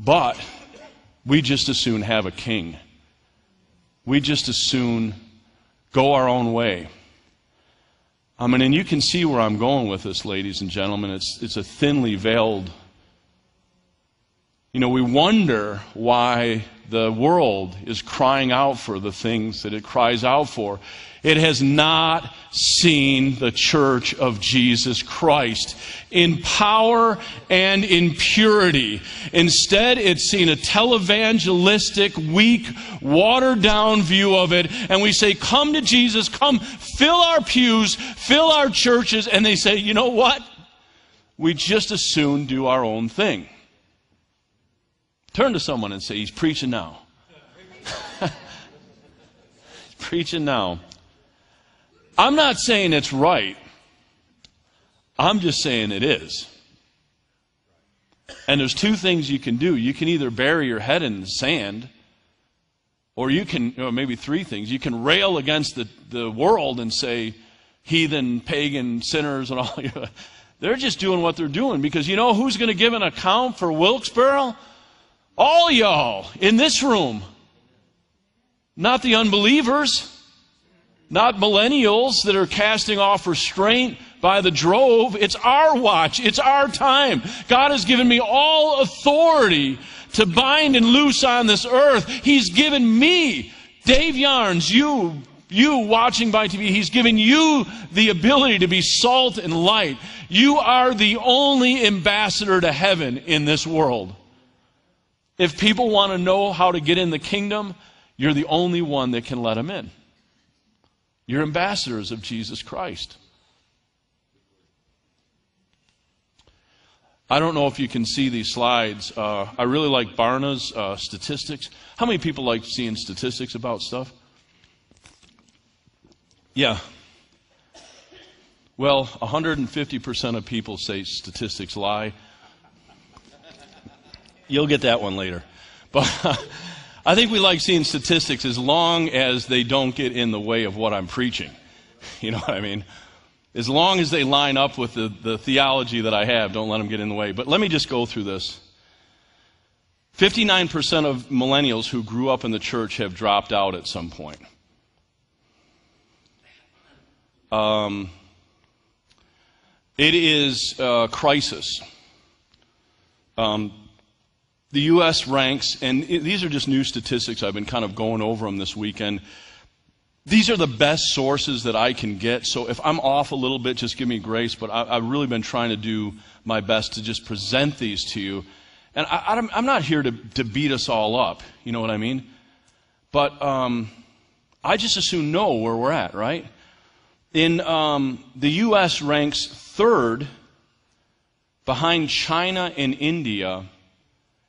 But we just as soon have a king we just as soon go our own way. I mean, and you can see where I'm going with this, ladies and gentlemen. It's, it's a thinly veiled. You know, we wonder why the world is crying out for the things that it cries out for. It has not seen the church of Jesus Christ in power and in purity. Instead, it's seen a televangelistic, weak, watered down view of it. And we say, Come to Jesus, come fill our pews, fill our churches. And they say, You know what? We just as soon do our own thing. Turn to someone and say, He's preaching now. He's (laughs) preaching now. I'm not saying it's right. I'm just saying it is. And there's two things you can do. You can either bury your head in the sand, or you can, or maybe three things. You can rail against the, the world and say, heathen, pagan, sinners, and all. (laughs) They're just doing what they're doing because you know who's going to give an account for Wilkesboro? All y'all in this room. Not the unbelievers not millennials that are casting off restraint by the drove. It's our watch. It's our time. God has given me all authority to bind and loose on this earth. He's given me, Dave Yarnes, you, you watching by TV, He's given you the ability to be salt and light. You are the only ambassador to heaven in this world. If people want to know how to get in the kingdom, you're the only one that can let them in. You're ambassadors of Jesus Christ. I don't know if you can see these slides. Uh, I really like Barna's uh, statistics. How many people like seeing statistics about stuff? Yeah. Well, 150% of people say statistics lie. You'll get that one later. But (laughs) I think we like seeing statistics as long as they don't get in the way of what I'm preaching. (laughs) You know what I mean? As long as they line up with the, the theology that I have, don't let them get in the way. But let me just go through this. 59% of millennials who grew up in the church have dropped out at some point. Um, it is a crisis. Um, the U.S. ranks, and these are just new statistics. I've been kind of going over them this weekend. These are the best sources that I can get. So if I'm off a little bit, just give me grace. But I, have really been trying to do my best to just present these to you. And I, am not here to, to, beat us all up. You know what I mean? But um, I just assume know where we're at, right? In um, the U.S. ranks third behind China and India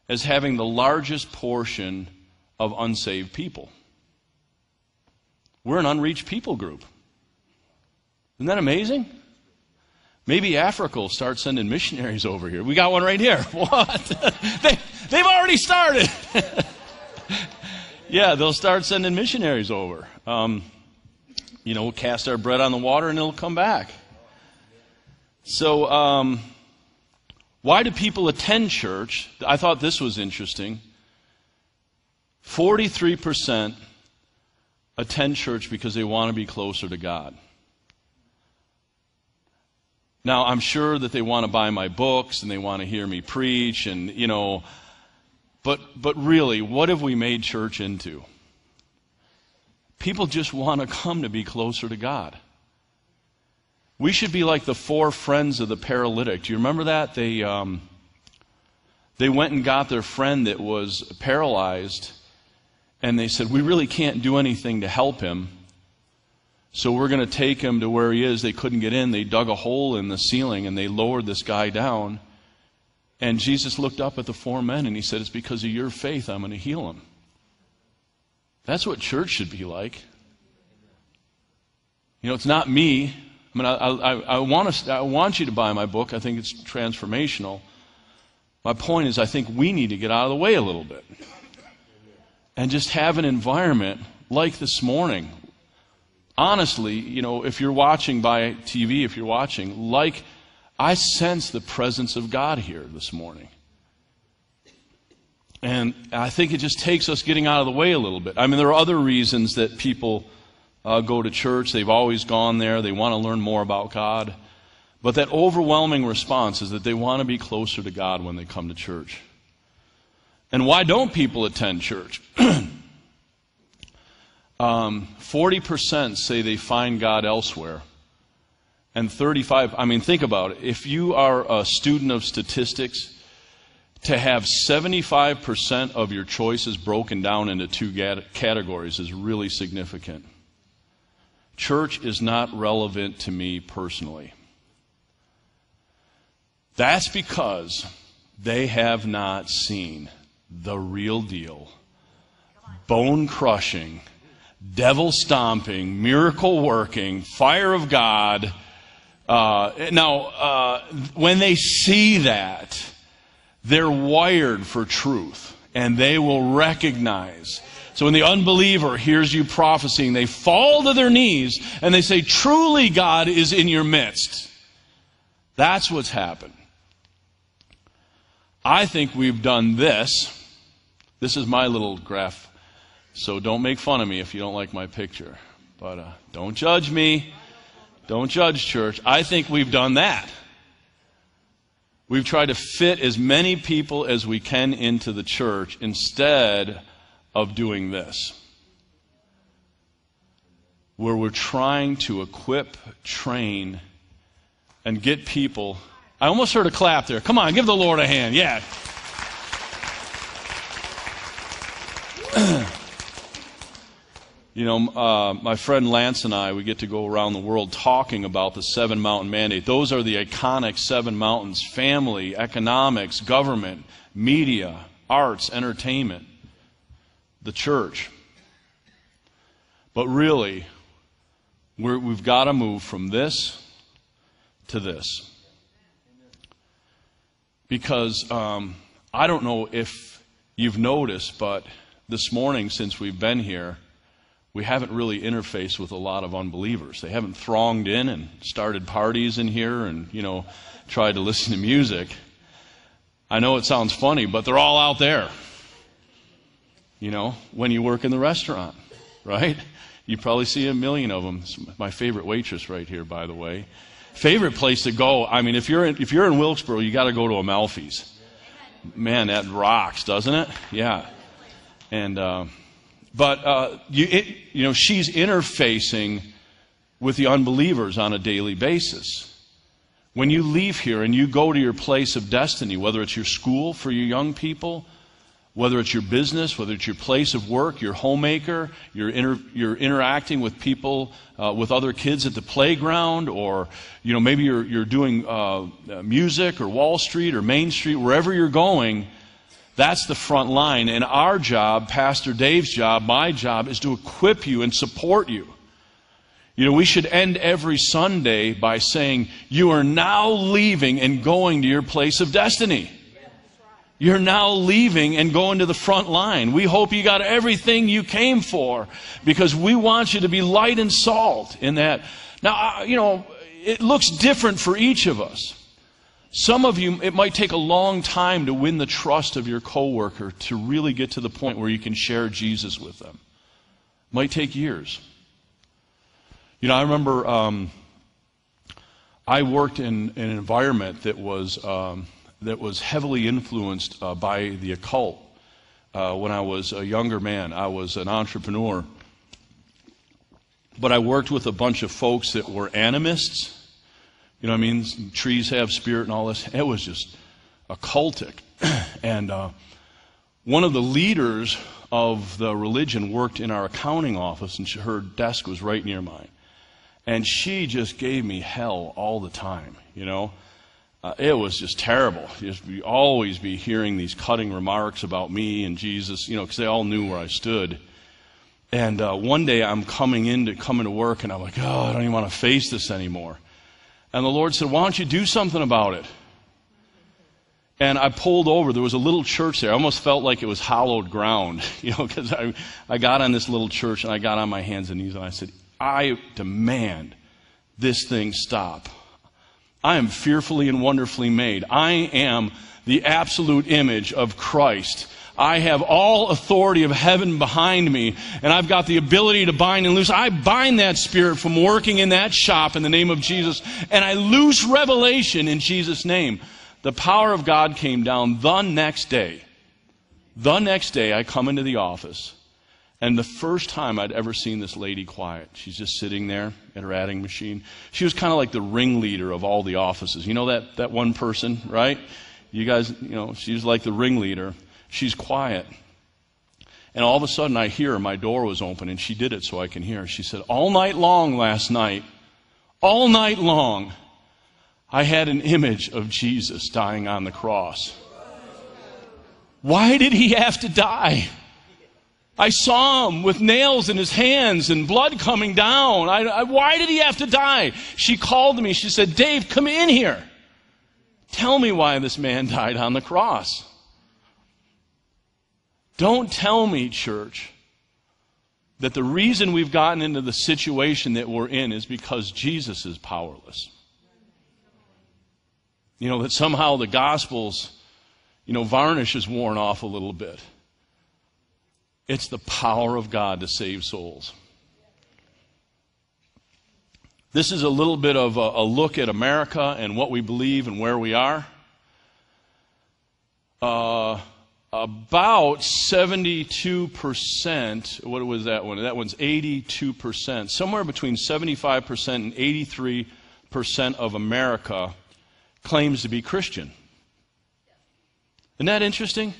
as having the largest portion of unsaved people. We're an unreached people group. Isn't that amazing? Maybe Africa will start sending missionaries over here. We got one right here. (laughs) What? they, they've already started. (laughs) yeah, they'll start sending missionaries over. Um, you know, we'll cast our bread on the water and it'll come back. So, um, why do people attend church? I thought this was interesting. 43% attend church because they want to be closer to God. Now, I'm sure that they want to buy my books and they want to hear me preach and, you know, but, but really, what have we made church into? People just want to come to be closer to God. We should be like the four friends of the paralytic. Do you remember that? They, um, they went and got their friend that was paralyzed, and they said, We really can't do anything to help him. So we're going to take him to where he is. They couldn't get in. They dug a hole in the ceiling and they lowered this guy down. And Jesus looked up at the four men and he said, It's because of your faith I'm going to heal him. That's what church should be like. You know, it's not me. I mean, I, I, I, want to, I want you to buy my book. I think it's transformational. My point is, I think we need to get out of the way a little bit and just have an environment like this morning. Honestly, you know, if you're watching by TV, if you're watching, like I sense the presence of God here this morning. And I think it just takes us getting out of the way a little bit. I mean, there are other reasons that people uh, go to church. They've always gone there. They want to learn more about God. But that overwhelming response is that they want to be closer to God when they come to church. And why don't people attend church? (clears throat) um, 40% say they find God elsewhere. And 35, I mean, think about it. If you are a student of statistics, to have 75% of your choices broken down into two categories is really significant. Church is not relevant to me personally. That's because they have not seen the real deal, bone crushing, devil stomping, miracle working, fire of God. Uh, now, uh, when they see that, they're wired for truth and they will recognize so when the unbeliever hears you prophesying, they fall to their knees and they say, Truly, God is in your midst. That's what's happened. I think we've done this. This is my little graph. So don't make fun of me if you don't like my picture. But uh, don't judge me. Don't judge, church. I think we've done that. We've tried to fit as many people as we can into the church instead of doing this, where we're trying to equip, train, and get people. I almost heard a clap there. Come on, give the Lord a hand. Yeah. (clears throat) you know, uh, my friend Lance and I, we get to go around the world talking about the seven mountain mandate. Those are the iconic seven mountains family, economics, government, media, arts, entertainment the church. But really, we have got to move from this to this. Because um, I don't know if you've noticed, but this morning, since we've been here, we haven't really interfaced with a lot of unbelievers. They haven't thronged in and started parties in here and, you know, tried to listen to music. I know it sounds funny, but they're all out there. You know, when you work in the restaurant, right? You probably see a million of them. It's my favorite waitress right here, by the way. Favorite place to go. I mean, if you're in, if you're in Wilkesboro, you got to go to Amalfi's. Man, that rocks, doesn't it? Yeah. And uh, but uh, you it, you know she's interfacing with the unbelievers on a daily basis. When you leave here and you go to your place of destiny, whether it's your school for your young people, whether it's your business, whether it's your place of work, your homemaker, you're, inter- you're interacting with people, uh, with other kids at the playground, or you know maybe you're, you're doing uh, music or Wall Street or Main Street, wherever you're going, that's the front line. And our job, Pastor Dave's job, my job, is to equip you and support you. You know, we should end every Sunday by saying, You are now leaving and going to your place of destiny. You're now leaving and going to the front line. We hope you got everything you came for because we want you to be light and salt in that. Now, you know, it looks different for each of us. Some of you, it might take a long time to win the trust of your coworker to really get to the point where you can share Jesus with them. Might take years. You know, I remember um, I worked in, in, an environment that was um, that was heavily influenced uh, by the occult. Uh, when I was a younger man, I was an entrepreneur, but I worked with a bunch of folks that were animists. You know, what I mean, trees have spirit and all this. It was just occultic, (clears throat) and uh, one of the leaders of the religion worked in our accounting office, and she, her desk was right near mine. And she just gave me hell all the time, you know. Uh, it was just terrible. Just be, always be hearing these cutting remarks about me and Jesus, you know, because they all knew where I stood. And uh, one day I'm coming in to coming to work, and I'm like, oh, I don't even want to face this anymore. And the Lord said, Why don't you do something about it? And I pulled over. There was a little church there. I almost felt like it was hallowed ground, (laughs) you know, because I, I got on this little church and I got on my hands and knees and I said, I demand this thing stop. I am fearfully and wonderfully made. I am the absolute image of Christ. I have all authority of heaven behind me, and I've got the ability to bind and loose. I bind that spirit from working in that shop in the name of Jesus, and I loose revelation in Jesus' name. The power of God came down the next day. The next day, I come into the office, and the first time I'd ever seen this lady quiet, she's just sitting there at her adding machine. She was kind of like the ringleader of all the offices. You know that, that one person, right? You guys, you know, she's like the ringleader. She's quiet. And all of a sudden I hear her, my door was open, and she did it so I can hear her. She said, All night long last night, all night long, I had an image of Jesus dying on the cross. Why did he have to die? I saw him with nails in his hands and blood coming down. I, I, why did he have to die? She called me. She said, Dave, come in here. Tell me why this man died on the cross. Don't tell me, church, that the reason we've gotten into the situation that we're in is because Jesus is powerless. You know, that somehow the Gospels, you know, varnish is worn off a little bit. It's the power of God to save souls. This is a little bit of a, a, look at America and what we believe and where we are. Uh, about 72%, what was that one? That one's 82%. Somewhere between 75% and 83% of America claims to be Christian. Isn't that interesting?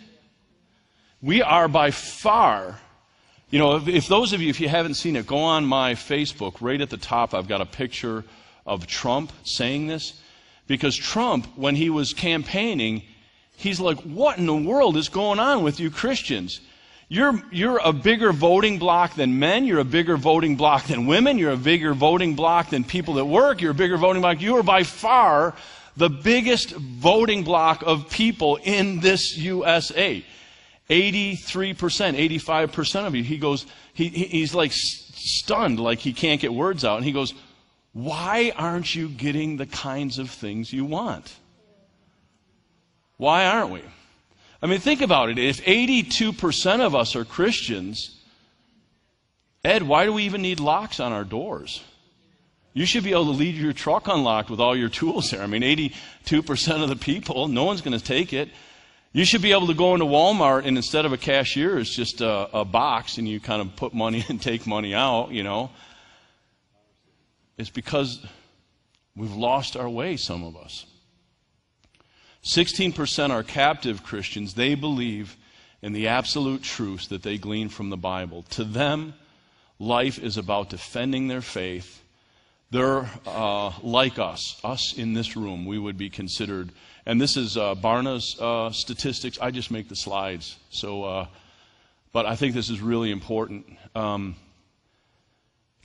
We are by far, you know, if, if, those of you, if you haven't seen it, go on my Facebook. Right at the top, I've got a picture of Trump saying this. Because Trump, when he was campaigning, he's like, What in the world is going on with you Christians? You're, you're a bigger voting block than men. You're a bigger voting block than women. You're a bigger voting block than people at work. You're a bigger voting block. You are by far the biggest voting block of people in this USA. 83%, 85% of you. He goes, he, he- he's like stunned, like he can't get words out. And he goes, Why aren't you getting the kinds of things you want? Why aren't we? I mean, think about it. If 82% of us are Christians, Ed, why do we even need locks on our doors? You should be able to leave your truck unlocked with all your tools there. I mean, 82% of the people, no one's going to take it. You should be able to go into Walmart and instead of a cashier, it's just a, a box and you kind of put money (laughs) and take money out, you know. It's because we've lost our way, some of us. 16% are captive Christians. They believe in the absolute truths that they glean from the Bible. To them, life is about defending their faith. They're uh, like us, us in this room, we would be considered. And this is uh, Barna's uh, statistics. I just make the slides. So, uh, but I think this is really important. Um,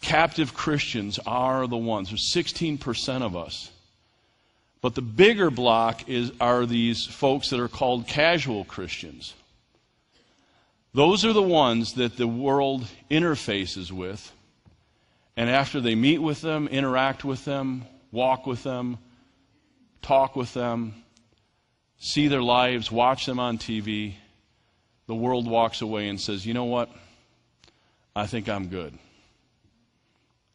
captive Christians are the ones. There's 16% of us. But the bigger block is, are these folks that are called casual Christians. Those are the ones that the world interfaces with. And after they meet with them, interact with them, walk with them, talk with them, see their lives, watch them on TV, the world walks away and says, you know what? I think I'm good.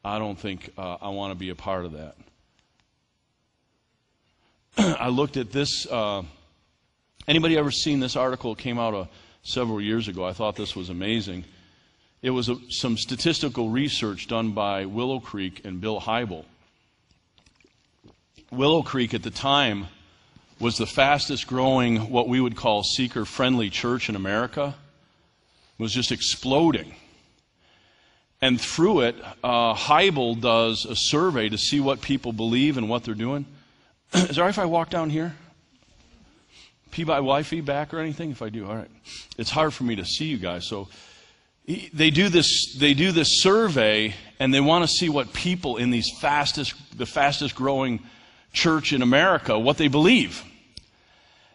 I don't think uh, I want to be a part of that. (clears throat) I looked at this. Uh, anybody ever seen this article? It came out uh, several years ago. I thought this was amazing. It was a, some statistical research done by Willow Creek and Bill Hybel. Willow Creek at the time was the fastest growing, what we would call seeker friendly church in America. It was just exploding. And through it, uh, Hybel does a survey to see what people believe and what they're doing. (clears throat) Is it all right if I walk down here? P-by Wi feedback or anything? If I do, all right. It's hard for me to see you guys, so they do this. They do this survey, and they want to see what people in these fastest, the fastest growing church in America, what they believe.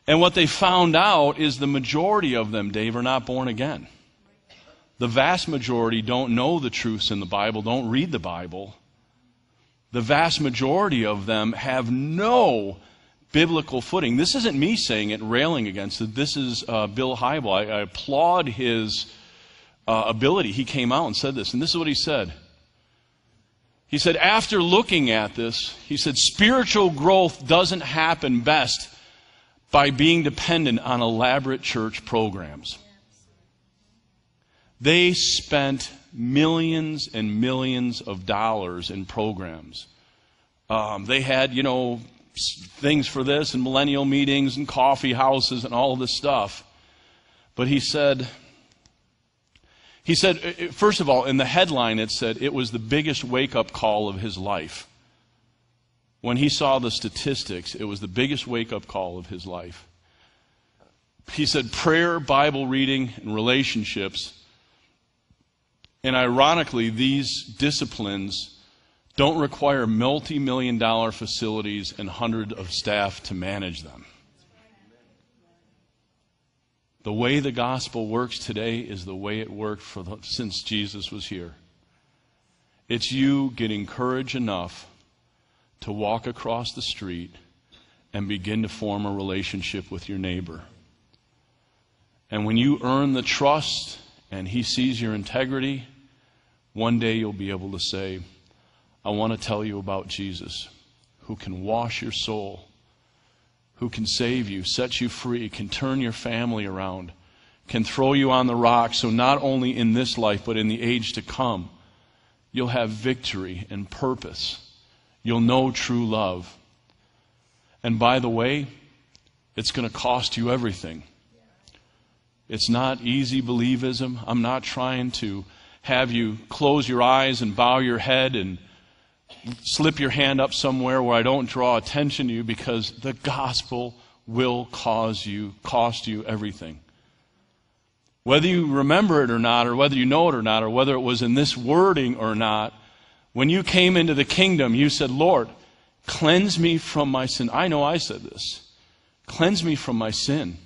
And what they found out is the majority of them, Dave, are not born again. The vast majority don't know the truths in the Bible, don't read the Bible the vast majority of them have no biblical footing. This isn't me saying it, railing against it. This is uh, Bill Hybel. I, I applaud his uh, ability. He came out and said this, and this is what he said. He said, after looking at this, he said, spiritual growth doesn't happen best by being dependent on elaborate church programs. They spent millions and millions of dollars in programs. Um, they had, you know, things for this and millennial meetings and coffee houses and all this stuff. But he said, he said, uh, uh, first of all, in the headline it said it was the biggest wake up call of his life. When he saw the statistics, it was the biggest wake up call of his life. He said prayer, Bible reading, and relationships and ironically, these disciplines don't require multi million dollar facilities and hundreds of staff to manage them. The way the gospel works today is the way it worked for the, since Jesus was here. It's you getting courage enough to walk across the street and begin to form a relationship with your neighbor. And when you earn the trust and he sees your integrity, one day you'll be able to say, I want to tell you about Jesus, who can wash your soul, who can save you, set you free, can turn your family around, can throw you on the rock, so not only in this life, but in the age to come, you'll have victory and purpose. You'll know true love. And by the way, it's going to cost you everything. It's not easy believism. I'm not trying to have you close your eyes and bow your head and slip your hand up somewhere where I don't draw attention to you because the gospel will cause you cost you everything. Whether you remember it or not, or whether you know it or not, or whether it was in this wording or not, when you came into the kingdom, you said, Lord, cleanse me from my sin. I know I said this. Cleanse me from my sin.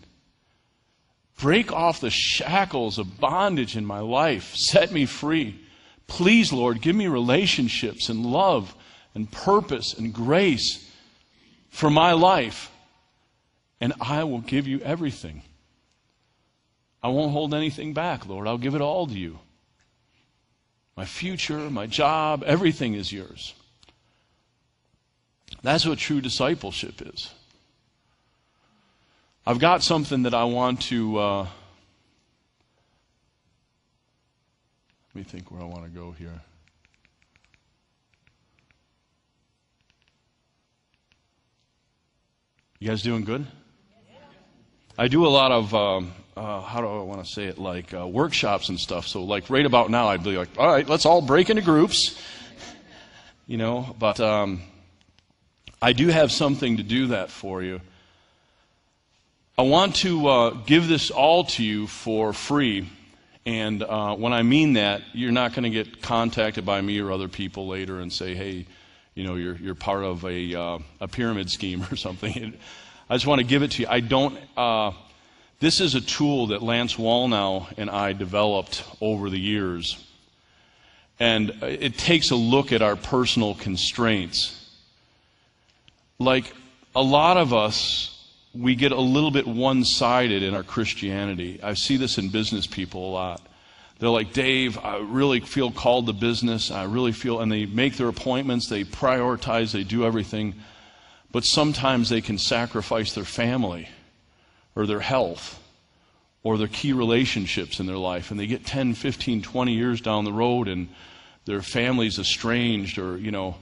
Break off the shackles of bondage in my life. Set me free. Please, Lord, give me relationships and love and purpose and grace for my life, and I will give you everything. I won't hold anything back, Lord. I'll give it all to you. My future, my job, everything is yours. That's what true discipleship is. I've got something that I want to. Uh, let me think where I want to go here. You guys doing good? I do a lot of, um, uh, how do I want to say it, like uh, workshops and stuff. So, like, right about now, I'd be like, all right, let's all break into groups. (laughs) You know, but um, I do have something to do that for you. I want to uh, give this all to you for free. And uh, when I mean that, you're not going to get contacted by me or other people later and say, hey, you know, you're, you're part of a, uh, a pyramid scheme (laughs) or something. I just want to give it to you. I don't, uh, this is a tool that Lance Wallnau and I developed over the years. And it takes a look at our personal constraints. Like a lot of us, we get a little bit one sided in our Christianity. I see this in business people a lot. They're like, Dave, I really feel called to business. I really feel, and they make their appointments, they prioritize, they do everything. But sometimes they can sacrifice their family or their health or their key relationships in their life. And they get 10, 15, 20 years down the road and their family's estranged or, you know.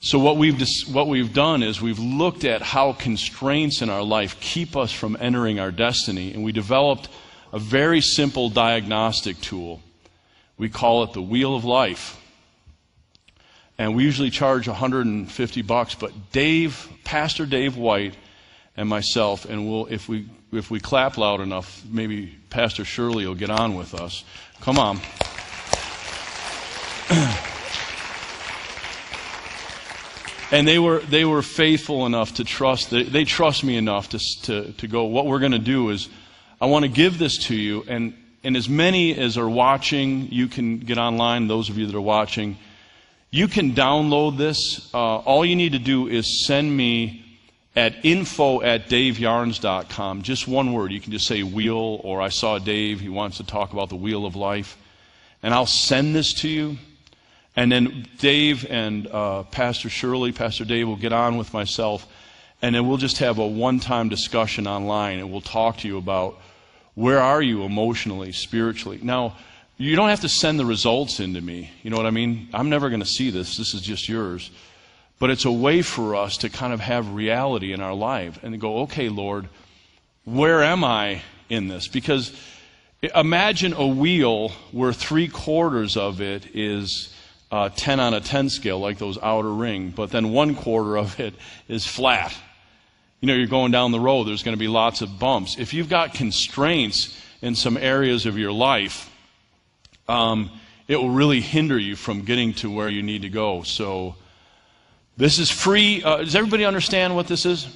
So what we've, dis- what we've done is we've looked at how constraints in our life keep us from entering our destiny. And we developed a very simple diagnostic tool. We call it the Wheel of Life. And we usually charge 150 bucks, but Dave, Pastor Dave White, and myself, and we'll, if we, if we clap loud enough, maybe Pastor Shirley will get on with us. Come on. (clears throat) and they were, they were faithful enough to trust, they, they trust me enough to, to, to go, what we're going to do is, I want to give this to you, and, and as many as are watching, you can get online, those of you that are watching, you can download this. Uh, all you need to do is send me at info at daveyarnes.com. Just one word. You can just say wheel, or I saw Dave. He wants to talk about the wheel of life. And I'll send this to you. And then Dave and uh, Pastor Shirley, Pastor Dave will get on with myself. And then we'll just have a one time discussion online. And we'll talk to you about where are you emotionally, spiritually. Now, you don't have to send the results into me. You know what I mean? I'm never going to see this. This is just yours. But it's a way for us to kind of have reality in our life and go, okay, Lord, where am I in this? Because imagine a wheel where three quarters of it is uh, 10 on a 10 scale, like those outer ring, but then one quarter of it is flat. You know, you're going down the road, there's going to be lots of bumps. If you've got constraints in some areas of your life, um, it will really hinder you from getting to where you need to go. So, this is free. Uh, does everybody understand what this is?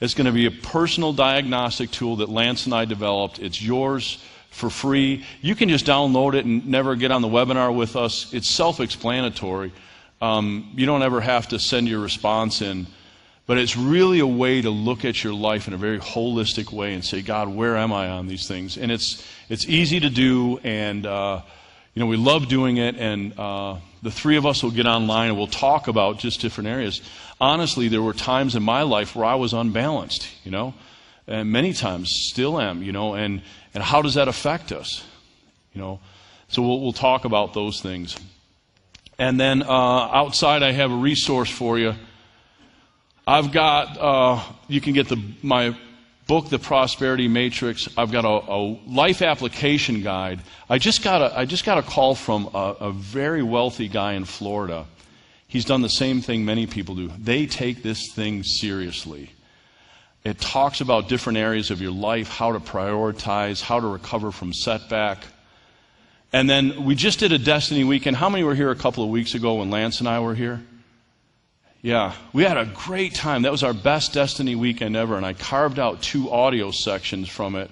It's going to be a personal diagnostic tool that Lance and I developed. It's yours for free. You can just download it and never get on the webinar with us. It's self explanatory. Um, you don't ever have to send your response in. But it's really a way to look at your life in a very holistic way and say, God, where am I on these things? And it's, it's easy to do, and uh, you know, we love doing it, and uh, the three of us will get online and we'll talk about just different areas. Honestly, there were times in my life where I was unbalanced, you know, and many times still am, you know, and, and how does that affect us, you know? So we'll, we'll talk about those things. And then uh, outside, I have a resource for you. I've got, uh, you can get the, my book, The Prosperity Matrix. I've got a, a, life application guide. I just got a, I just got a call from a, a very wealthy guy in Florida. He's done the same thing many people do. They take this thing seriously. It talks about different areas of your life, how to prioritize, how to recover from setback. And then we just did a Destiny weekend. How many were here a couple of weeks ago when Lance and I were here? Yeah, we had a great time. That was our best Destiny weekend ever, and I carved out two audio sections from it.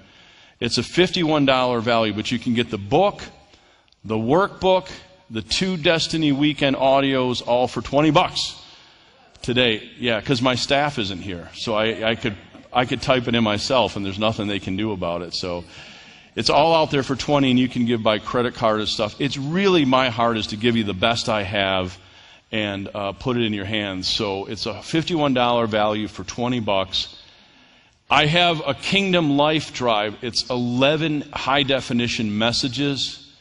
It's a $51 value, but you can get the book, the workbook, the two Destiny weekend audios, all for 20 bucks today. Yeah, because my staff isn't here, so I, I could I could type it in myself, and there's nothing they can do about it. So it's all out there for 20, and you can give by credit card and stuff. It's really my heart is to give you the best I have and uh, put it in your hands. So it's a $51 value for 20 bucks. I have a Kingdom Life Drive. It's 11 high definition messages,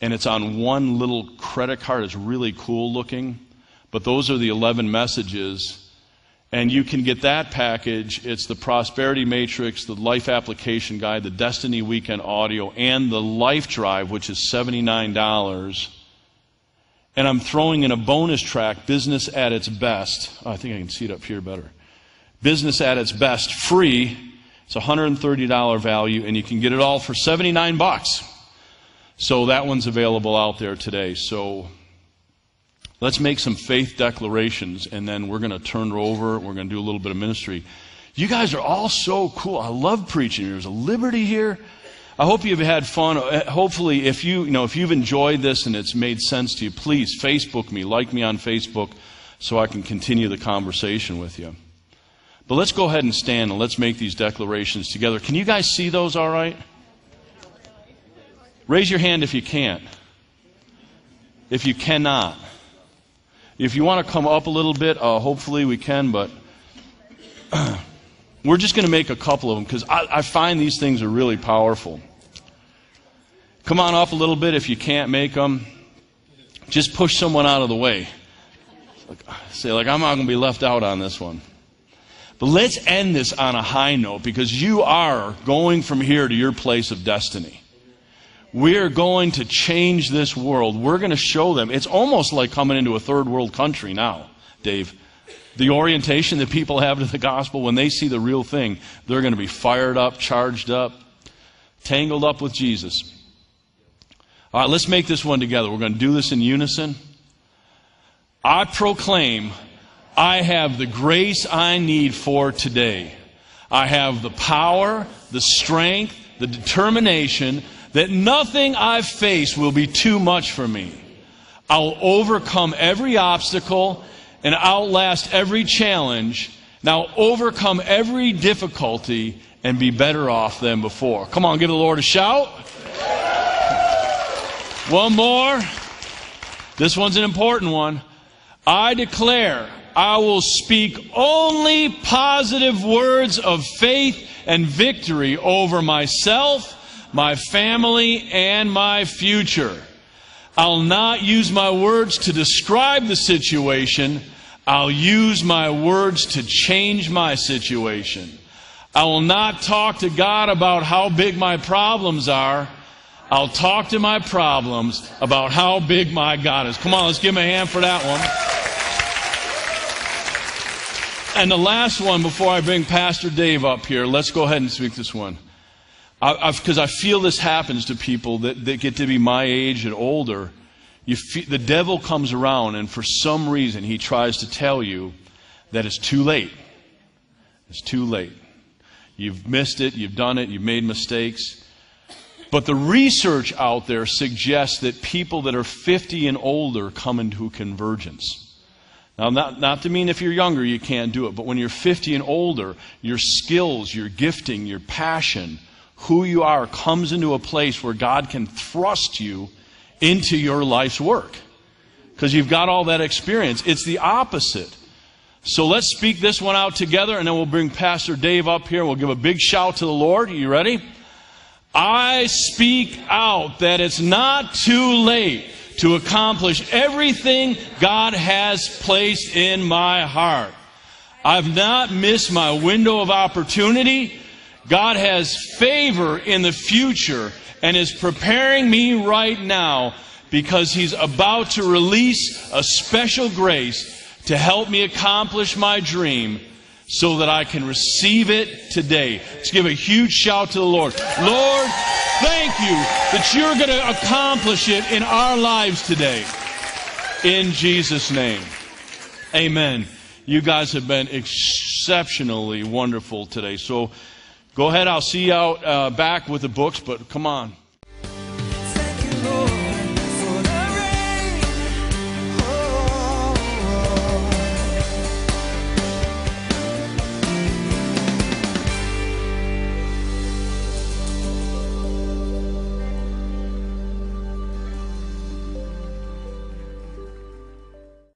and it's on one little credit card. It's really cool looking. But those are the 11 messages. And you can get that package. It's the Prosperity Matrix, the Life Application Guide, the Destiny Weekend Audio, and the Life Drive, which is $79. And I'm throwing in a bonus track, Business at Its Best. Oh, I think I can see it up here better. Business at Its Best, free. It's a $130 value, and you can get it all for 79 bucks. So that one's available out there today. So Let's make some faith declarations and then we're going to turn it over. We're going to do a little bit of ministry. You guys are all so cool. I love preaching. There's a liberty here. I hope you've had fun. Uh, Hopefully, if you, you know, if you've enjoyed this and it's made sense to you, please Facebook me, like me on Facebook so I can continue the conversation with you. But let's go ahead and stand and let's make these declarations together. Can you guys see those all right? Raise your hand if you can't. If you cannot. If you want to come up a little bit, uh, hopefully we can, but (clears throat) we're just going to make a couple of them because I, I find these things are really powerful. Come on up a little bit if you can't make them. Just push someone out of the way. Like, say, like, I'm not going to be left out on this one. But let's end this on a high note because you are going from here to your place of destiny. We're going to change this world. We're going to show them. It's almost like coming into a third world country now, Dave. The orientation that people have to the gospel, when they see the real thing, they're going to be fired up, charged up, tangled up with Jesus. All right, let's make this one together. We're going to do this in unison. I proclaim I have the grace I need for today. I have the power, the strength, the determination that nothing I face will be too much for me. I'll overcome every obstacle and outlast every challenge. Now overcome every difficulty and be better off than before. Come on, give the Lord a shout. (laughs) One more. This one's an important one. I declare I will speak only positive words of faith and victory over myself, my family, and my future. I'll not use my words to describe the situation. I'll use my words to change my situation. I will not talk to God about how big my problems are. I'll talk to my problems about how big my God is. Come on, let's give him a hand for that one. And the last one before I bring Pastor Dave up here, let's go ahead and speak this one. Because I, I, feel this happens to people that, that get to be my age and older. The devil comes around, and for some reason, he tries to tell you that it's too late. It's too late. You've missed it, you've done it, you've made mistakes. But the research out there suggests that people that are 50 and older come into convergence. Now, not, not to mean if you're younger you can't do it, but when you're 50 and older, your skills, your gifting, your passion, who you are comes into a place where God can thrust you into your life's work. Because you've got all that experience. It's the opposite. So let's speak this one out together, and then we'll bring Pastor Dave up here. We'll give a big shout to the Lord. Are you ready? I speak out that it's not too late to accomplish everything God has placed in my heart. I've not missed my window of opportunity. God has favor in the future and is preparing me right now because He's about to release a special grace to help me accomplish my dream so that I can receive it today. Let's give a huge shout to the Lord. Lord, thank you that you're going to accomplish it in our lives today. In Jesus' name. Amen. You guys have been exceptionally wonderful today. So Go ahead, I'll see you out uh, back with the books, but come on.